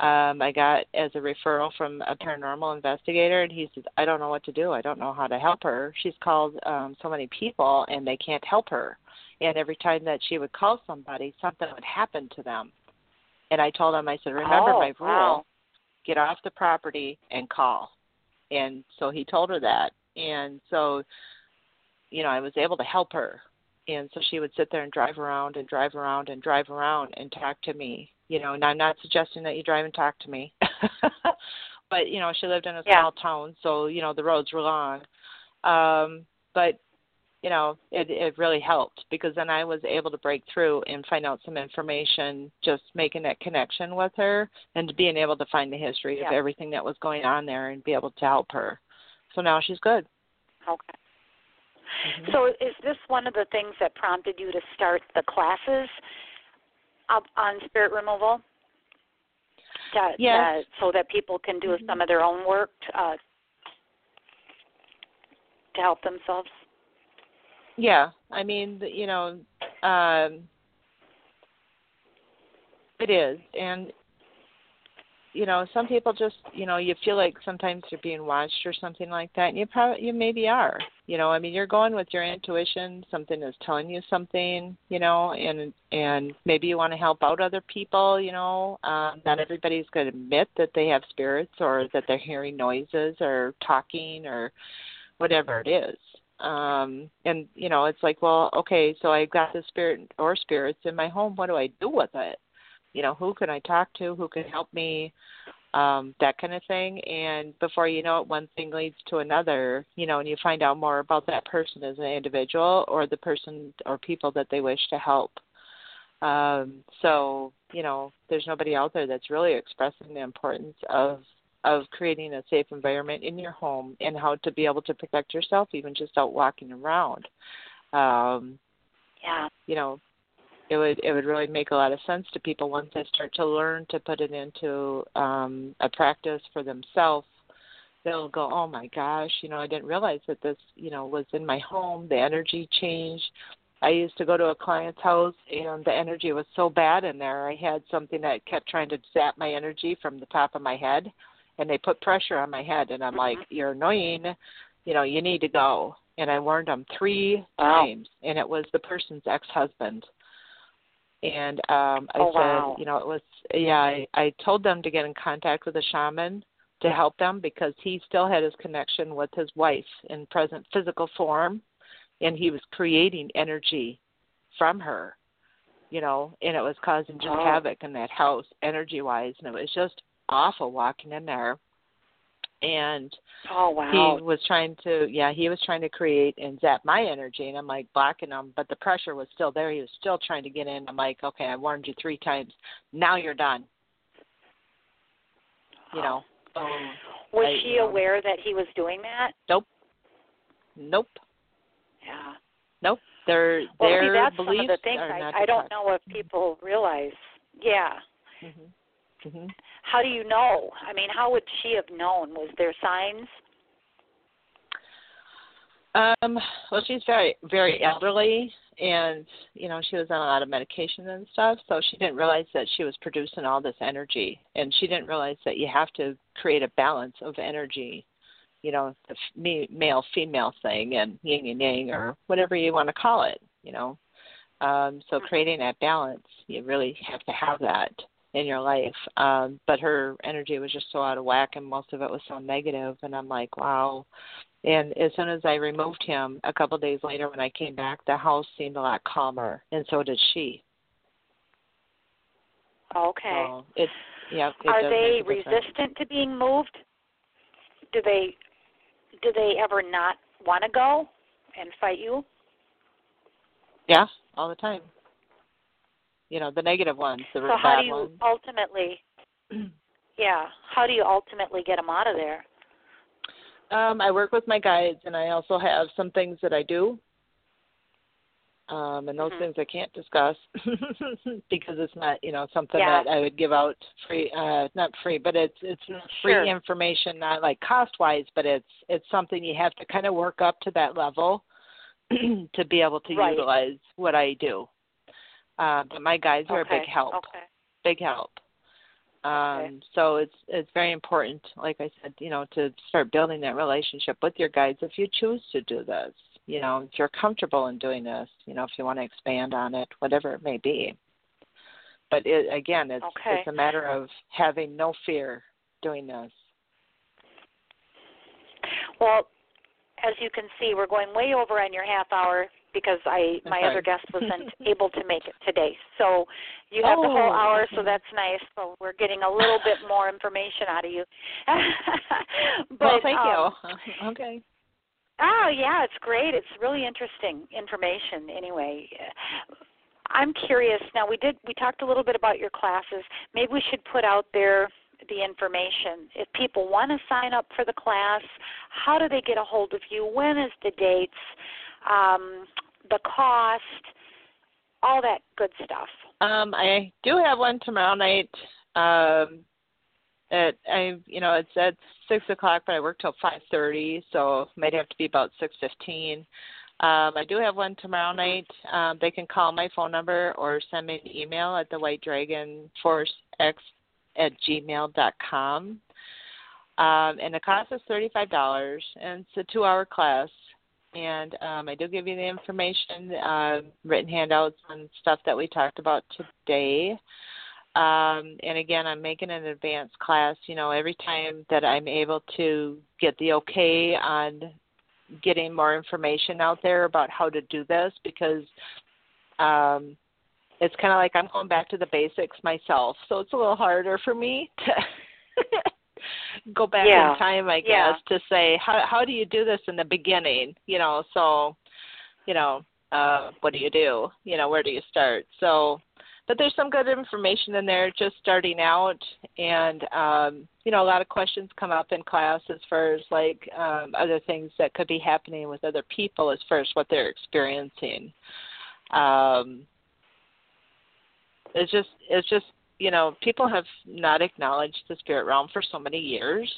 [SPEAKER 2] um, I got as a referral from a paranormal investigator, and he says, I don't know what to do. I don't know how to help her. She's called um, so many people, and they can't help her. And every time that she would call somebody, something would happen to them. And I told him, I said, remember
[SPEAKER 1] Oh,
[SPEAKER 2] my rule
[SPEAKER 1] wow.
[SPEAKER 2] get off the property and call. And so he told her that. And so, you know, I was able to help her. And so she would sit there and drive around and drive around and drive around and talk to me. You know, and I'm not suggesting that you drive and talk to me. but, you know, she lived in a
[SPEAKER 1] Yeah.
[SPEAKER 2] small town, so, you know, the roads were long. Um, but you know, it it really helped because then I was able to break through and find out some information, just making that connection with her and being able to find the history
[SPEAKER 1] Yeah.
[SPEAKER 2] of everything that was going on there and be able to help her. So now she's good.
[SPEAKER 1] Okay.
[SPEAKER 2] Mhm.
[SPEAKER 1] So is this one of the things that prompted you to start the classes up on spirit removal? to,
[SPEAKER 2] Yes.
[SPEAKER 1] to, so that people can do
[SPEAKER 2] Mhm.
[SPEAKER 1] some of their own work uh, to help themselves?
[SPEAKER 2] Yeah, I mean, you know, um, it is, and you know, some people just, you know, you feel like sometimes you're being watched or something like that, and you probably, you maybe are. You know, I mean, you're going with your intuition. Something is telling you something, you know, and and maybe you want to help out other people. You know, um, not everybody's going to admit that they have spirits or that they're hearing noises or talking or whatever it is um and you know it's like well okay so I've got the spirit or spirits in my home what do i do with it you know who can i talk to? Who can help me? Um that kind of thing. And before you know it one thing leads to another you know and you find out more about that person as an individual or the person or people that they wish to help. Um so you know there's nobody out there that's really expressing the importance of of creating a safe environment in your home and how to be able to protect yourself even just out walking around. Um
[SPEAKER 1] Yeah.
[SPEAKER 2] you know it would it would really make a lot of sense to people once they start to learn to put it into um a practice for themselves. They'll go oh my gosh you know i didn't realize that this you know was in my home. The energy changed. I used to go to a client's house and the energy was so bad in there. I had something that kept trying to zap my energy from the top of my head and they put pressure on my head and i'm
[SPEAKER 1] Mhm.
[SPEAKER 2] like you're annoying. You know you need to go. And i warned them three
[SPEAKER 1] Wow.
[SPEAKER 2] times and it was the person's ex husband and um i
[SPEAKER 1] Oh,
[SPEAKER 2] said
[SPEAKER 1] wow.
[SPEAKER 2] you know it was yeah i i told them to get in contact with a shaman to help them because he still had his connection with his wife in present physical form and he was creating energy from her you know and it was causing just
[SPEAKER 1] Oh.
[SPEAKER 2] havoc in that house energy wise and it was just awful walking in there and
[SPEAKER 1] Oh wow.
[SPEAKER 2] he was trying to yeah he was trying to create and zap my energy and i'm like blocking him but the pressure was still there he was still trying to get in i'm like okay i warned you three times now you're done you know oh
[SPEAKER 1] was
[SPEAKER 2] I-
[SPEAKER 1] she
[SPEAKER 2] you know.
[SPEAKER 1] aware that he was doing that?
[SPEAKER 2] nope nope
[SPEAKER 1] Yeah.
[SPEAKER 2] nope their
[SPEAKER 1] Well,
[SPEAKER 2] their
[SPEAKER 1] see, that's some of the things I, I don't know if people realize. Yeah.
[SPEAKER 2] Mhm. Mhm.
[SPEAKER 1] How do you know? I mean, how would she have known? Was there signs?
[SPEAKER 2] Um, well, she's very, very elderly, and you know she was on a lot of medication and stuff, so she didn't realize that she was producing all this energy, and she didn't realize that you have to create a balance of energy, you know, the f- male female thing and yin and yang or whatever you want to call it, you know. Um, so creating that balance, you really have to have that in your life. Um, but her energy was just so out of whack, and most of it was so negative, and I'm like, wow and as soon as I removed him, a couple of days later when I came back, the house seemed a lot calmer, and so did she.
[SPEAKER 1] Okay.
[SPEAKER 2] So it, yeah. It
[SPEAKER 1] Are they
[SPEAKER 2] make a difference.
[SPEAKER 1] resistant to being moved? Do they do they ever not want to go and fight you?
[SPEAKER 2] Yeah, all the time. You know, the negative ones, the
[SPEAKER 1] So how do you
[SPEAKER 2] ones.
[SPEAKER 1] ultimately yeah, how do you ultimately get them out of there?
[SPEAKER 2] Um, I work with my guides, and I also have some things that I do. Um, and those
[SPEAKER 1] Mhm.
[SPEAKER 2] things I can't discuss because it's not, you know, something
[SPEAKER 1] Yeah.
[SPEAKER 2] that I would give out free, uh, not free, but it's it's free
[SPEAKER 1] Sure.
[SPEAKER 2] information, not like cost wise, but it's it's something you have to kind of work up to that level to be able to
[SPEAKER 1] Right.
[SPEAKER 2] utilize what I do. Uh, but my guides are a big help
[SPEAKER 1] Okay.
[SPEAKER 2] big help. Um, so it's it's very important, like I said, you know, to start building that relationship with your guides if you choose to do this. You know, if you're comfortable in doing this, you know, if you want to expand on it, whatever it may be. But it, again, it's
[SPEAKER 1] Okay.
[SPEAKER 2] it's a matter of having no fear doing this.
[SPEAKER 1] Well, as you can see, we're going way over on your half hour because I my
[SPEAKER 2] sorry.
[SPEAKER 1] other guest wasn't able to make it today. So you have the whole
[SPEAKER 2] Oh,
[SPEAKER 1] hour, so that's nice. So we're getting a little bit more information out of you. but
[SPEAKER 2] well, thank
[SPEAKER 1] um,
[SPEAKER 2] you. okay.
[SPEAKER 1] Oh yeah, it's great. It's really interesting information. Anyway, I'm curious. Now we did we talked a little bit about your classes. Maybe we should put out there the information. If people want to sign up for the class, how do they get a hold of you? When is the dates? Um, the cost, all that good stuff.
[SPEAKER 2] Um, I do have one tomorrow night. Um, at I you know it's at six o'clock, but I work till five thirty, so might have to be about six fifteen. Um, I do have one tomorrow night. Um, they can call my phone number or send me an email at the White Dragon Force X at gmail dot com. Um, and the cost is thirty five dollars, and it's a two hour class. And um, I do give you the information, uh, written handouts and stuff that we talked about today. Um, and again, I'm making an advanced class. You know, every time that I'm able to get the okay on getting more information out there about how to do this, because um, it's kind of like I'm going back to the basics myself. So it's a little harder for me to go back
[SPEAKER 1] yeah.
[SPEAKER 2] in time, I guess,
[SPEAKER 1] yeah.
[SPEAKER 2] to say how how do you do this in the beginning? You know, so you know, uh, what do you do? You know, where do you start? So but there's some good information in there just starting out and um you know a lot of questions come up in class as far as like um other things that could be happening with other people as far as what they're experiencing um it's just it's just you know people have not acknowledged the spirit realm for so many years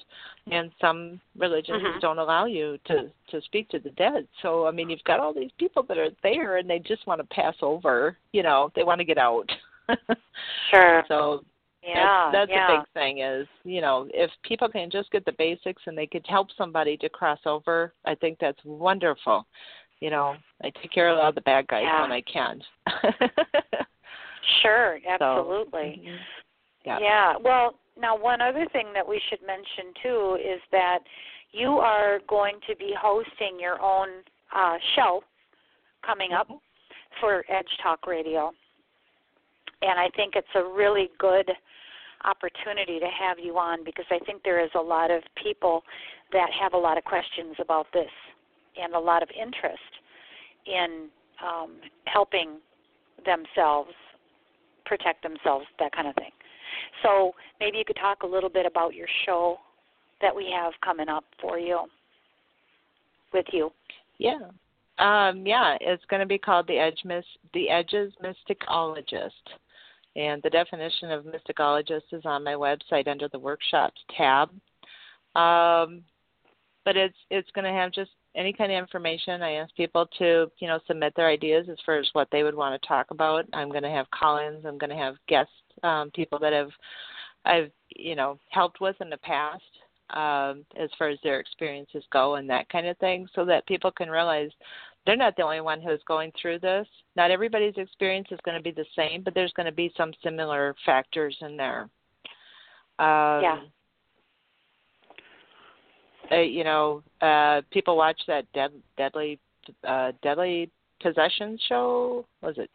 [SPEAKER 2] and some religions
[SPEAKER 1] mm-hmm.
[SPEAKER 2] don't allow you to to speak to the dead so i mean you've got all these people that are there and they just want to pass over you know they want to get out
[SPEAKER 1] sure
[SPEAKER 2] so
[SPEAKER 1] yeah
[SPEAKER 2] that's, that's
[SPEAKER 1] yeah.
[SPEAKER 2] a big thing is you know if people can just get the basics and they could help somebody to cross over i think that's wonderful you know i take care of all the bad guys
[SPEAKER 1] yeah.
[SPEAKER 2] when i can
[SPEAKER 1] Sure, absolutely.
[SPEAKER 2] So, mm-hmm. yeah.
[SPEAKER 1] yeah. Well, now one other thing that we should mention too is that you are going to be hosting your own uh, show coming up
[SPEAKER 2] mm-hmm.
[SPEAKER 1] for Edge Talk Radio. And I think it's a really good opportunity to have you on because I think there is a lot of people that have a lot of questions about this and a lot of interest in um, helping themselves protect themselves, that kind of thing. So maybe you could talk a little bit about your show that we have coming up for you with you.
[SPEAKER 2] Yeah. Um, yeah, it's going to be called the Edge Mis- the Edges Mysticologist. And the definition of mysticologist is on my website under the workshops tab. Um, but it's it's going to have just any kind of information. I ask people to, you know, submit their ideas as far as what they would want to talk about. I'm going to have call-ins. I'm going to have guest um, people that have I've, you know, helped with in the past um, as far as their experiences go and that kind of thing, so that people can realize they're not the only one who's going through this. Not everybody's experience is going to be the same, but there's going to be some similar factors in there. Um,
[SPEAKER 1] yeah
[SPEAKER 2] uh, you know, uh, people watch that dead, deadly, uh, deadly possession show. Was it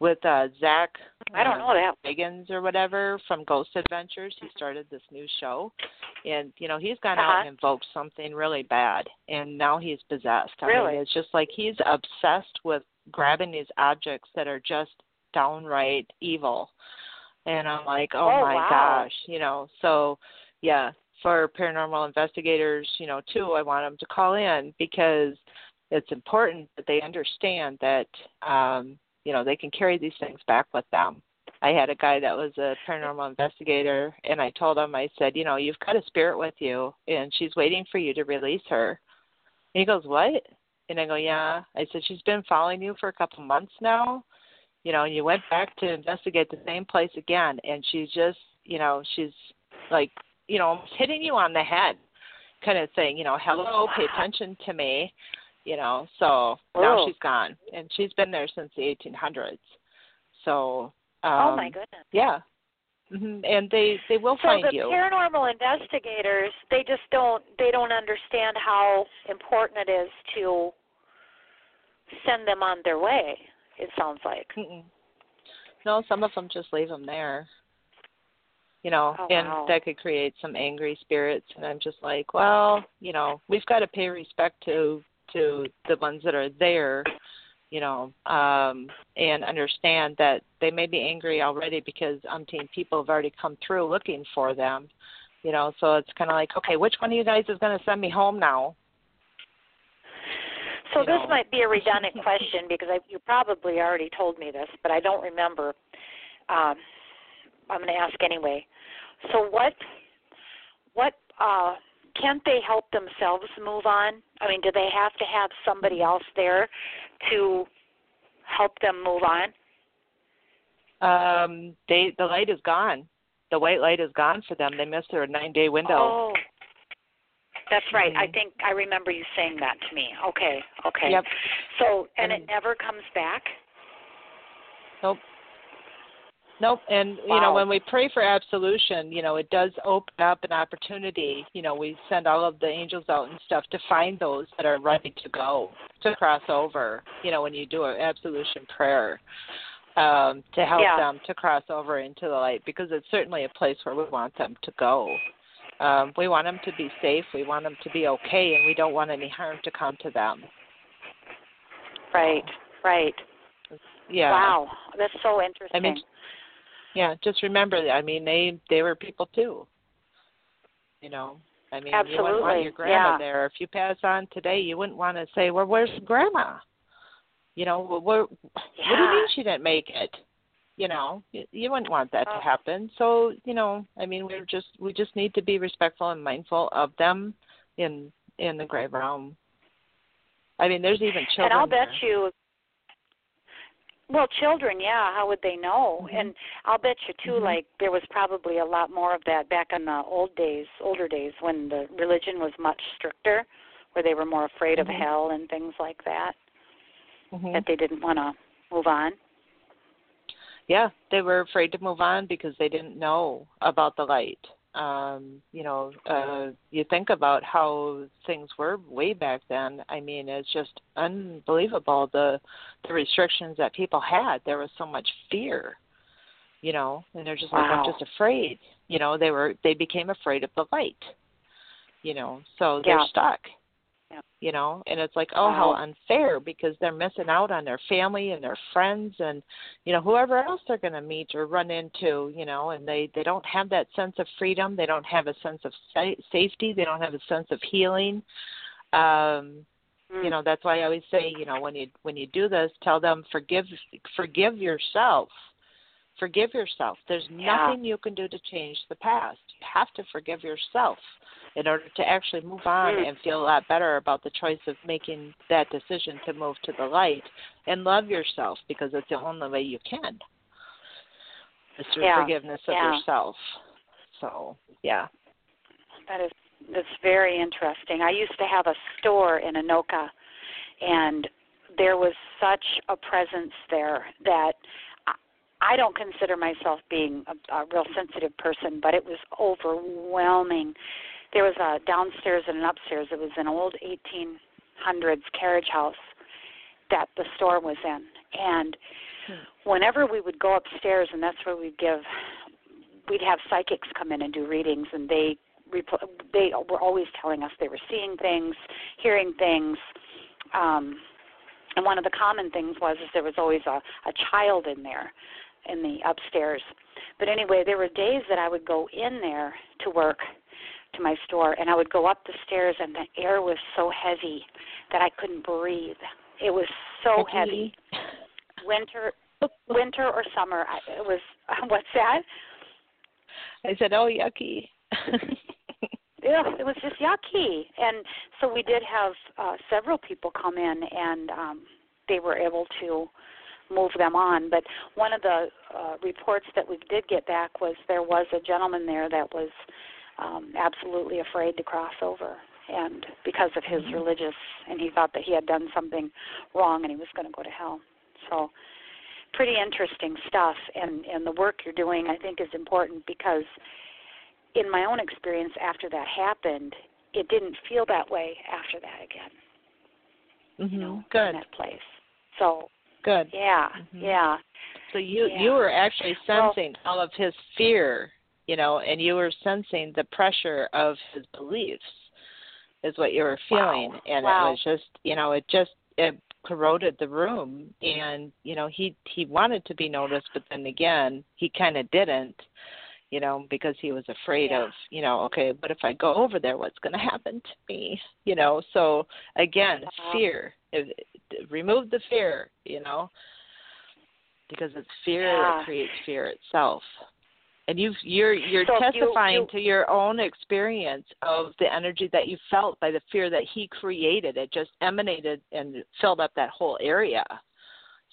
[SPEAKER 2] with uh, Zak?
[SPEAKER 1] I don't know that
[SPEAKER 2] Higgins or whatever from Ghost Adventures. He started this new show, and you know he's gone
[SPEAKER 1] uh-huh.
[SPEAKER 2] out and invoked something really bad, and now he's possessed. I
[SPEAKER 1] really?
[SPEAKER 2] mean, it's just like he's obsessed with grabbing these objects that are just downright evil. And I'm like, oh,
[SPEAKER 1] oh
[SPEAKER 2] my
[SPEAKER 1] wow.
[SPEAKER 2] gosh, you know. So, yeah, for paranormal investigators, you know, too, I want them to call in because it's important that they understand that, um, you know, they can carry these things back with them. I had a guy that was a paranormal investigator, and I told him, I said, you know, you've got a spirit with you, and she's waiting for you to release her. And he goes, what? And I go, yeah. I said, she's been following you for a couple months now, you know, and you went back to investigate the same place again, and she's just, you know, she's like you know, hitting you on the head, kind of saying, you know, hello, pay attention to me, you know. So now
[SPEAKER 1] oh.
[SPEAKER 2] she's gone, and she's been there since the 1800s. So. Um,
[SPEAKER 1] oh my goodness.
[SPEAKER 2] Yeah. Mm-hmm. And they they will
[SPEAKER 1] so
[SPEAKER 2] find
[SPEAKER 1] the
[SPEAKER 2] you.
[SPEAKER 1] paranormal investigators, they just don't they don't understand how important it is to send them on their way. It sounds like.
[SPEAKER 2] Mm-mm. No, some of them just leave them there you know,
[SPEAKER 1] oh,
[SPEAKER 2] and
[SPEAKER 1] wow.
[SPEAKER 2] that could create some angry spirits. And I'm just like, well, you know, we've got to pay respect to to the ones that are there, you know, um, and understand that they may be angry already because umpteen people have already come through looking for them, you know. So it's kind of like, okay, which one of you guys is going to send me home now?
[SPEAKER 1] So
[SPEAKER 2] you
[SPEAKER 1] this
[SPEAKER 2] know.
[SPEAKER 1] might be a redundant question because I, you probably already told me this, but I don't remember. Um, I'm going to ask anyway. So what what uh can't they help themselves move on? I mean, do they have to have somebody else there to help them move on?
[SPEAKER 2] Um, they the light is gone. The white light is gone for them. They missed their nine day window.
[SPEAKER 1] Oh, that's right.
[SPEAKER 2] Mm-hmm.
[SPEAKER 1] I think I remember you saying that to me. Okay, okay.
[SPEAKER 2] Yep.
[SPEAKER 1] So, and,
[SPEAKER 2] And-
[SPEAKER 1] it never comes back.
[SPEAKER 2] Nope. Nope. And you know, when we pray for absolution, you know, it does open up an opportunity. You know, we send all of the angels out and stuff to find those that are ready to go to cross over. You know, when you do an absolution prayer, um, to help
[SPEAKER 1] Yeah.
[SPEAKER 2] them to cross over into the light, because it's certainly a place where we want them to go. Um, we want them to be safe. We want them to be okay, and we don't want any harm to come to them.
[SPEAKER 1] Right, right.
[SPEAKER 2] Yeah.
[SPEAKER 1] Wow, that's so interesting.
[SPEAKER 2] I mean, yeah, just remember that. I mean, they they were people too. You know, I mean, you wouldn't want your grandma
[SPEAKER 1] yeah.
[SPEAKER 2] there. If you pass on today, you wouldn't want to say, "Well, where's grandma?" You know, well, where, what do you mean she didn't make it? You know, you, you wouldn't want that
[SPEAKER 1] Oh.
[SPEAKER 2] to uh. happen. So, you know, I mean, we're just we just need to be respectful and mindful of them in in the grave realm. I mean, there's even children.
[SPEAKER 1] and I'll bet
[SPEAKER 2] there.
[SPEAKER 1] you. Well, children, yeah. How would they know?
[SPEAKER 2] Mhm.
[SPEAKER 1] And I'll bet you too.
[SPEAKER 2] Mhm.
[SPEAKER 1] Like there was probably a lot more of that back in the old days, older days when the religion was much stricter, where they were more afraid of
[SPEAKER 2] Mhm.
[SPEAKER 1] hell and things like that.
[SPEAKER 2] Mhm.
[SPEAKER 1] That they didn't want to move on.
[SPEAKER 2] yeah they were afraid to move on because they didn't know about the light um you know uh you think about how things were way back then. I mean it's just unbelievable the the restrictions that people had. There was so much fear you know and they're just like i'm just afraid. You know they were they became afraid of the light you know so they're stuck.
[SPEAKER 1] Yeah.
[SPEAKER 2] You know? And it's like oh how unfair because they're missing out on their family and their friends and you know whoever else they're going to meet or run into you know? And they they don't have that sense of freedom. They don't have a sense of sa- safety. They don't have a sense of healing. Um
[SPEAKER 1] Mm.
[SPEAKER 2] you know that's why i always say you know when you when you do this tell them forgive forgive yourself forgive yourself there's
[SPEAKER 1] Yeah.
[SPEAKER 2] nothing you can do to change the past you have to forgive yourself in order to actually move on
[SPEAKER 1] Mm.
[SPEAKER 2] and feel a lot better about the choice of making that decision to move to the light and love yourself because it's the only way you can is through
[SPEAKER 1] Yeah.
[SPEAKER 2] forgiveness of
[SPEAKER 1] Yeah.
[SPEAKER 2] yourself so yeah
[SPEAKER 1] That is that's very interesting. I used to have a store in Anoka, and there was such a presence there that I- don't consider myself being a, a real sensitive person, but it was overwhelming. There was a downstairs and an upstairs. It was an old 1800s carriage house that the store was in, and whenever we would go upstairs, and that's where we'd give we'd have psychics come in and do readings and they repl- they were always telling us they were seeing things hearing things um and one of the common things was is there was always a a child in there in the upstairs. But anyway there were days that i would go in there to work to my store and i would go up the stairs and the air was so heavy that i couldn't breathe. It was so heavy. winter winter or summer I, it was what's that?
[SPEAKER 2] I said oh yucky.
[SPEAKER 1] Yeah, it was just yucky. And so we did have uh, several people come in, and um, they were able to move them on. But one of the uh, reports that we did get back was there was a gentleman there that was um, absolutely afraid to cross over, and because of his
[SPEAKER 2] Mhm.
[SPEAKER 1] religious, and he thought that he had done something wrong and he was going to go to hell. So pretty interesting stuff and and the work you're doing I think is important because in my own experience after that happened, it didn't feel that way after that again.
[SPEAKER 2] mhm
[SPEAKER 1] You know, in
[SPEAKER 2] good
[SPEAKER 1] that place. So
[SPEAKER 2] good
[SPEAKER 1] yeah,
[SPEAKER 2] Mhm.
[SPEAKER 1] yeah,
[SPEAKER 2] So you
[SPEAKER 1] Yeah.
[SPEAKER 2] you were actually
[SPEAKER 1] Well-
[SPEAKER 2] sensing all of his fear, you know, and you were sensing the pressure of his beliefs, is what you were feeling,
[SPEAKER 1] Wow.
[SPEAKER 2] and
[SPEAKER 1] Wow.
[SPEAKER 2] it was just, you know, it just it corroded the room, and you know he he wanted to be noticed, but then again he kind of didn't, you know, because he was afraid
[SPEAKER 1] Yeah.
[SPEAKER 2] of, you know, okay, but if I go over there, what's going to happen to me, you know? So again,
[SPEAKER 1] Wow.
[SPEAKER 2] fear. If, remove the fear, you know because it's fear
[SPEAKER 1] Yeah.
[SPEAKER 2] that creates fear itself. and you've you're you're
[SPEAKER 1] So if you-
[SPEAKER 2] testifying
[SPEAKER 1] you-
[SPEAKER 2] to your own experience of the energy that you felt by the fear that he created it just emanated and filled up that whole area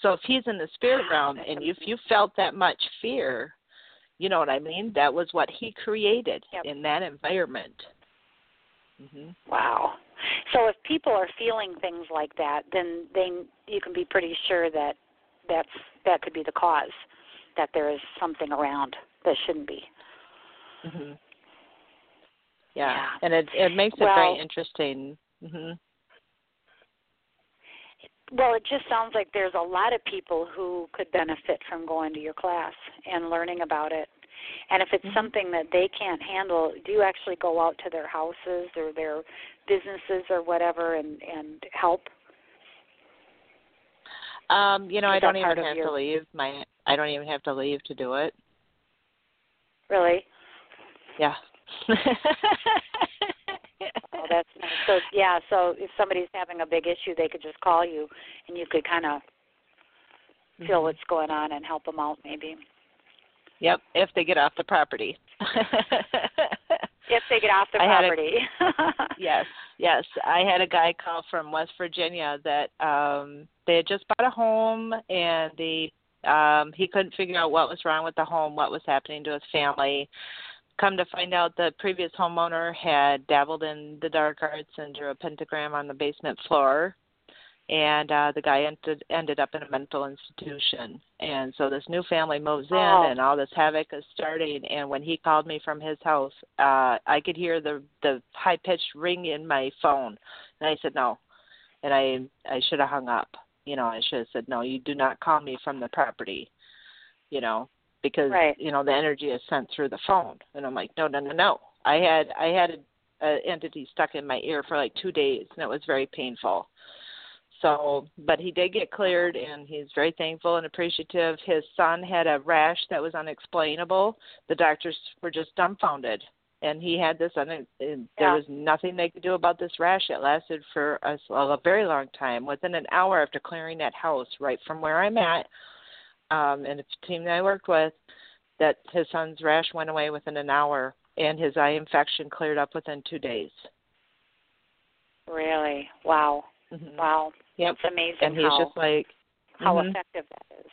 [SPEAKER 2] so if he's in the spirit realm and if you felt that much fear you know what i mean that was what he created
[SPEAKER 1] Yep.
[SPEAKER 2] in that environment hmm
[SPEAKER 1] Wow. So if people are feeling things like that, then they you can be pretty sure that that's that could be the cause that there is something around that shouldn't be.
[SPEAKER 2] hmm yeah.
[SPEAKER 1] Yeah.
[SPEAKER 2] and it it makes it
[SPEAKER 1] Well-
[SPEAKER 2] very interesting hmm
[SPEAKER 1] Well, it just sounds like there's a lot of people who could benefit from going to your class and learning about it. And if it's
[SPEAKER 2] Mhm.
[SPEAKER 1] something that they can't handle, do you actually go out to their houses or their businesses or whatever and and help?
[SPEAKER 2] Um, you know,
[SPEAKER 1] Is
[SPEAKER 2] I don't even have
[SPEAKER 1] your-
[SPEAKER 2] to leave. My I don't even have to leave to do it.
[SPEAKER 1] Really?
[SPEAKER 2] Yeah.
[SPEAKER 1] Oh, that's nice. So yeah, so if somebody's having a big issue, they could just call you, and you could kind of feel
[SPEAKER 2] Mhm.
[SPEAKER 1] what's going on and help them out, maybe.
[SPEAKER 2] Yep, if they get off the property.
[SPEAKER 1] If they get off the
[SPEAKER 2] had a-
[SPEAKER 1] property.
[SPEAKER 2] yes, yes. I had a guy call from West Virginia that um they had just bought a home and the um he couldn't figure out what was wrong with the home, what was happening to his family. Come to find out the previous homeowner had dabbled in the dark arts and drew a pentagram on the basement floor. And uh the guy ended ended up in a mental institution. And so this new family moves in
[SPEAKER 1] Oh.
[SPEAKER 2] and all this havoc is starting and when he called me from his house, uh I could hear the the high pitched ring in my phone. And I said no. And I I should have hung up. You know, I should have said, No, you do not call me from the property you know, because
[SPEAKER 1] Right.
[SPEAKER 2] you know the energy is sent through the phone. And i'm like no no no no. I had i had a, a entity stuck in my ear for like two days and it was very painful. So but he did get cleared and he's very thankful and appreciative. His son had a rash that was unexplainable. The doctors were just dumbfounded. And he had this un- and there was nothing they could do about this rash. It lasted for a, a very long time. Within an hour after clearing that house right from where i'm at um, and the team that I worked with, that his son's rash went away within an hour, and his eye infection cleared up within two days.
[SPEAKER 1] really? Wow.
[SPEAKER 2] hmm
[SPEAKER 1] Wow.
[SPEAKER 2] Yep.
[SPEAKER 1] It's amazing
[SPEAKER 2] And he's
[SPEAKER 1] how
[SPEAKER 2] just like,
[SPEAKER 1] how
[SPEAKER 2] mhm.
[SPEAKER 1] effective that is.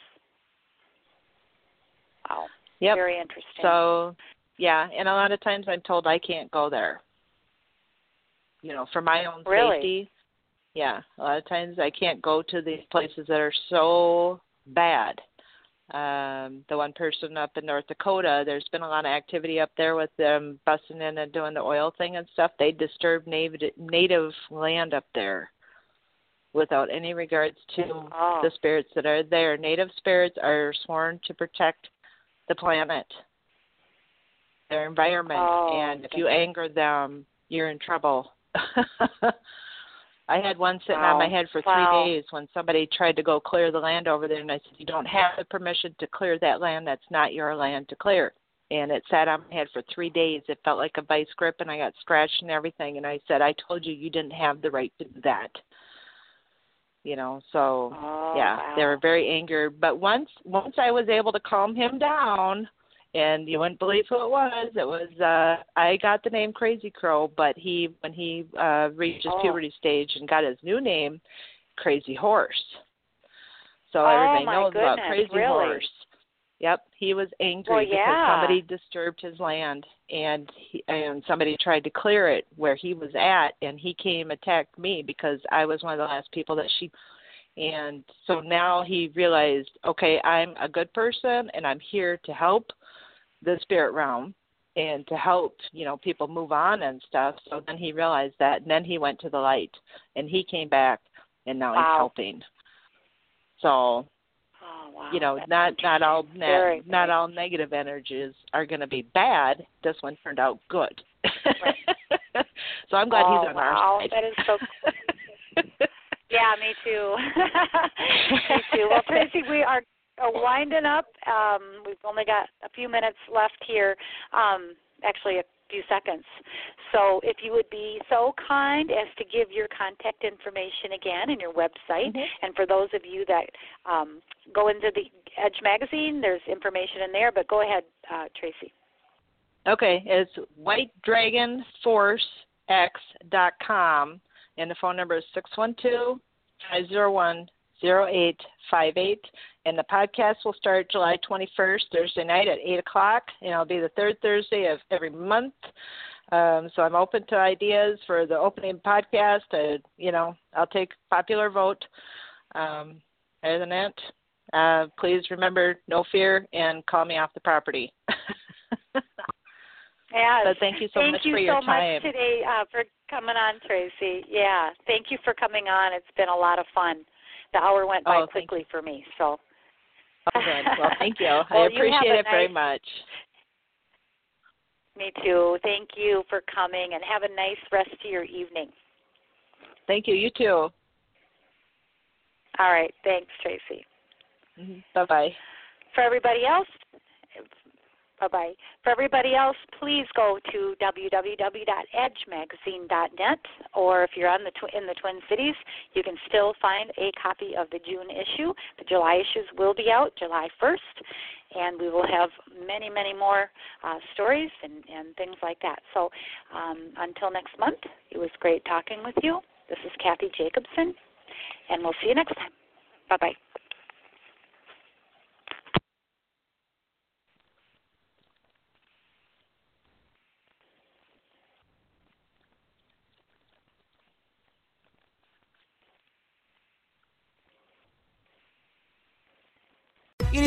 [SPEAKER 1] Wow.
[SPEAKER 2] Yep.
[SPEAKER 1] Very interesting.
[SPEAKER 2] So, yeah, and a lot of times I'm told I can't go there. You know, for my own
[SPEAKER 1] Really?
[SPEAKER 2] safety. Yeah, a lot of times I can't go to these places that are so bad. Um, the one person up in North Dakota, there's been a lot of activity up there with them busting in and doing the oil thing and stuff. They disturb native native land up there without any regards to
[SPEAKER 1] oh.
[SPEAKER 2] the spirits that are there. Native spirits are sworn to protect the planet, their environment,
[SPEAKER 1] Oh,
[SPEAKER 2] and if you anger them, you're in trouble. I had one sitting on my head for
[SPEAKER 1] Wow.
[SPEAKER 2] three days when somebody tried to go clear the land over there, and I said, "You don't have the permission to clear that land. That's not your land to clear." And it sat on my head for three days. It felt like a vice grip, and I got scratched and everything. And I said, "I told you you didn't have the right to do that." You know, so
[SPEAKER 1] oh,
[SPEAKER 2] yeah
[SPEAKER 1] wow.
[SPEAKER 2] they were very angered but once once i was able to calm him down and you wouldn't believe who it was it was uh i got the name crazy crow but he when he uh reached his
[SPEAKER 1] Oh.
[SPEAKER 2] puberty stage and got his new name crazy horse so
[SPEAKER 1] Oh,
[SPEAKER 2] everybody knows about crazy
[SPEAKER 1] really?
[SPEAKER 2] horse yep he was angry
[SPEAKER 1] Well,
[SPEAKER 2] because
[SPEAKER 1] yeah.
[SPEAKER 2] somebody disturbed his land and he, and somebody tried to clear it where he was at and he came attacked me because I was one of the last people that she and so now he realized okay I'm a good person and I'm here to help the spirit realm and to help you know people move on and stuff so then he realized that and then he went to the light and he came back and now
[SPEAKER 1] Wow.
[SPEAKER 2] he's helping so
[SPEAKER 1] Oh, wow.
[SPEAKER 2] you know
[SPEAKER 1] That's
[SPEAKER 2] not not all
[SPEAKER 1] interesting.
[SPEAKER 2] Not, all negative energies are going to be bad this one turned out good so i'm glad
[SPEAKER 1] oh,
[SPEAKER 2] he's on
[SPEAKER 1] wow.
[SPEAKER 2] our side
[SPEAKER 1] That is so cool. Yeah, me too. me too. Well, Tracy, we are uh, winding up. Um, we've only got a few minutes left here. Um, actually, a few seconds. So, if you would be so kind as to give your contact information again and your website,
[SPEAKER 2] Mhm.
[SPEAKER 1] and for those of you that um, go into the Edge Magazine. There's information in there, but go ahead, uh, Tracy.
[SPEAKER 2] Okay, it's whitedragonforcex.com, and the phone number is six one two five zero one zero eight five eight. And the podcast will start July 21st, Thursday night at 8 o'clock, and it'll be the third Thursday of every month. Um, so I'm open to ideas for the opening podcast. Uh, you know, I'll take popular vote. Um, other than that, uh, please remember no fear and call me off the property.
[SPEAKER 1] Yeah.
[SPEAKER 2] But thank you so
[SPEAKER 1] thank
[SPEAKER 2] much
[SPEAKER 1] you
[SPEAKER 2] for your
[SPEAKER 1] so
[SPEAKER 2] time.
[SPEAKER 1] much today uh, for coming on, Tracy. Yeah, thank you for coming on. It's been a lot of fun. The hour went by
[SPEAKER 2] Oh,
[SPEAKER 1] quickly for me. So.
[SPEAKER 2] Oh, good. Well, thank you.
[SPEAKER 1] Well,
[SPEAKER 2] I appreciate
[SPEAKER 1] a
[SPEAKER 2] it very much.
[SPEAKER 1] Me too. Thank you for coming, and have a nice rest of your evening.
[SPEAKER 2] Thank you. You too.
[SPEAKER 1] All right. Thanks, Tracy. Mm-hmm.
[SPEAKER 2] Bye bye.
[SPEAKER 1] For everybody else, bye bye. For everybody else, please go to www.edgemagazine.net, or if you're on the tw- in the Twin Cities, you can still find a copy of the June issue. The July issues will be out July 1st, and we will have many, many more uh, stories and, and things like that. So um, until next month, it was great talking with you. This is Cathy Jacobsen, and we'll see you next time. Bye bye.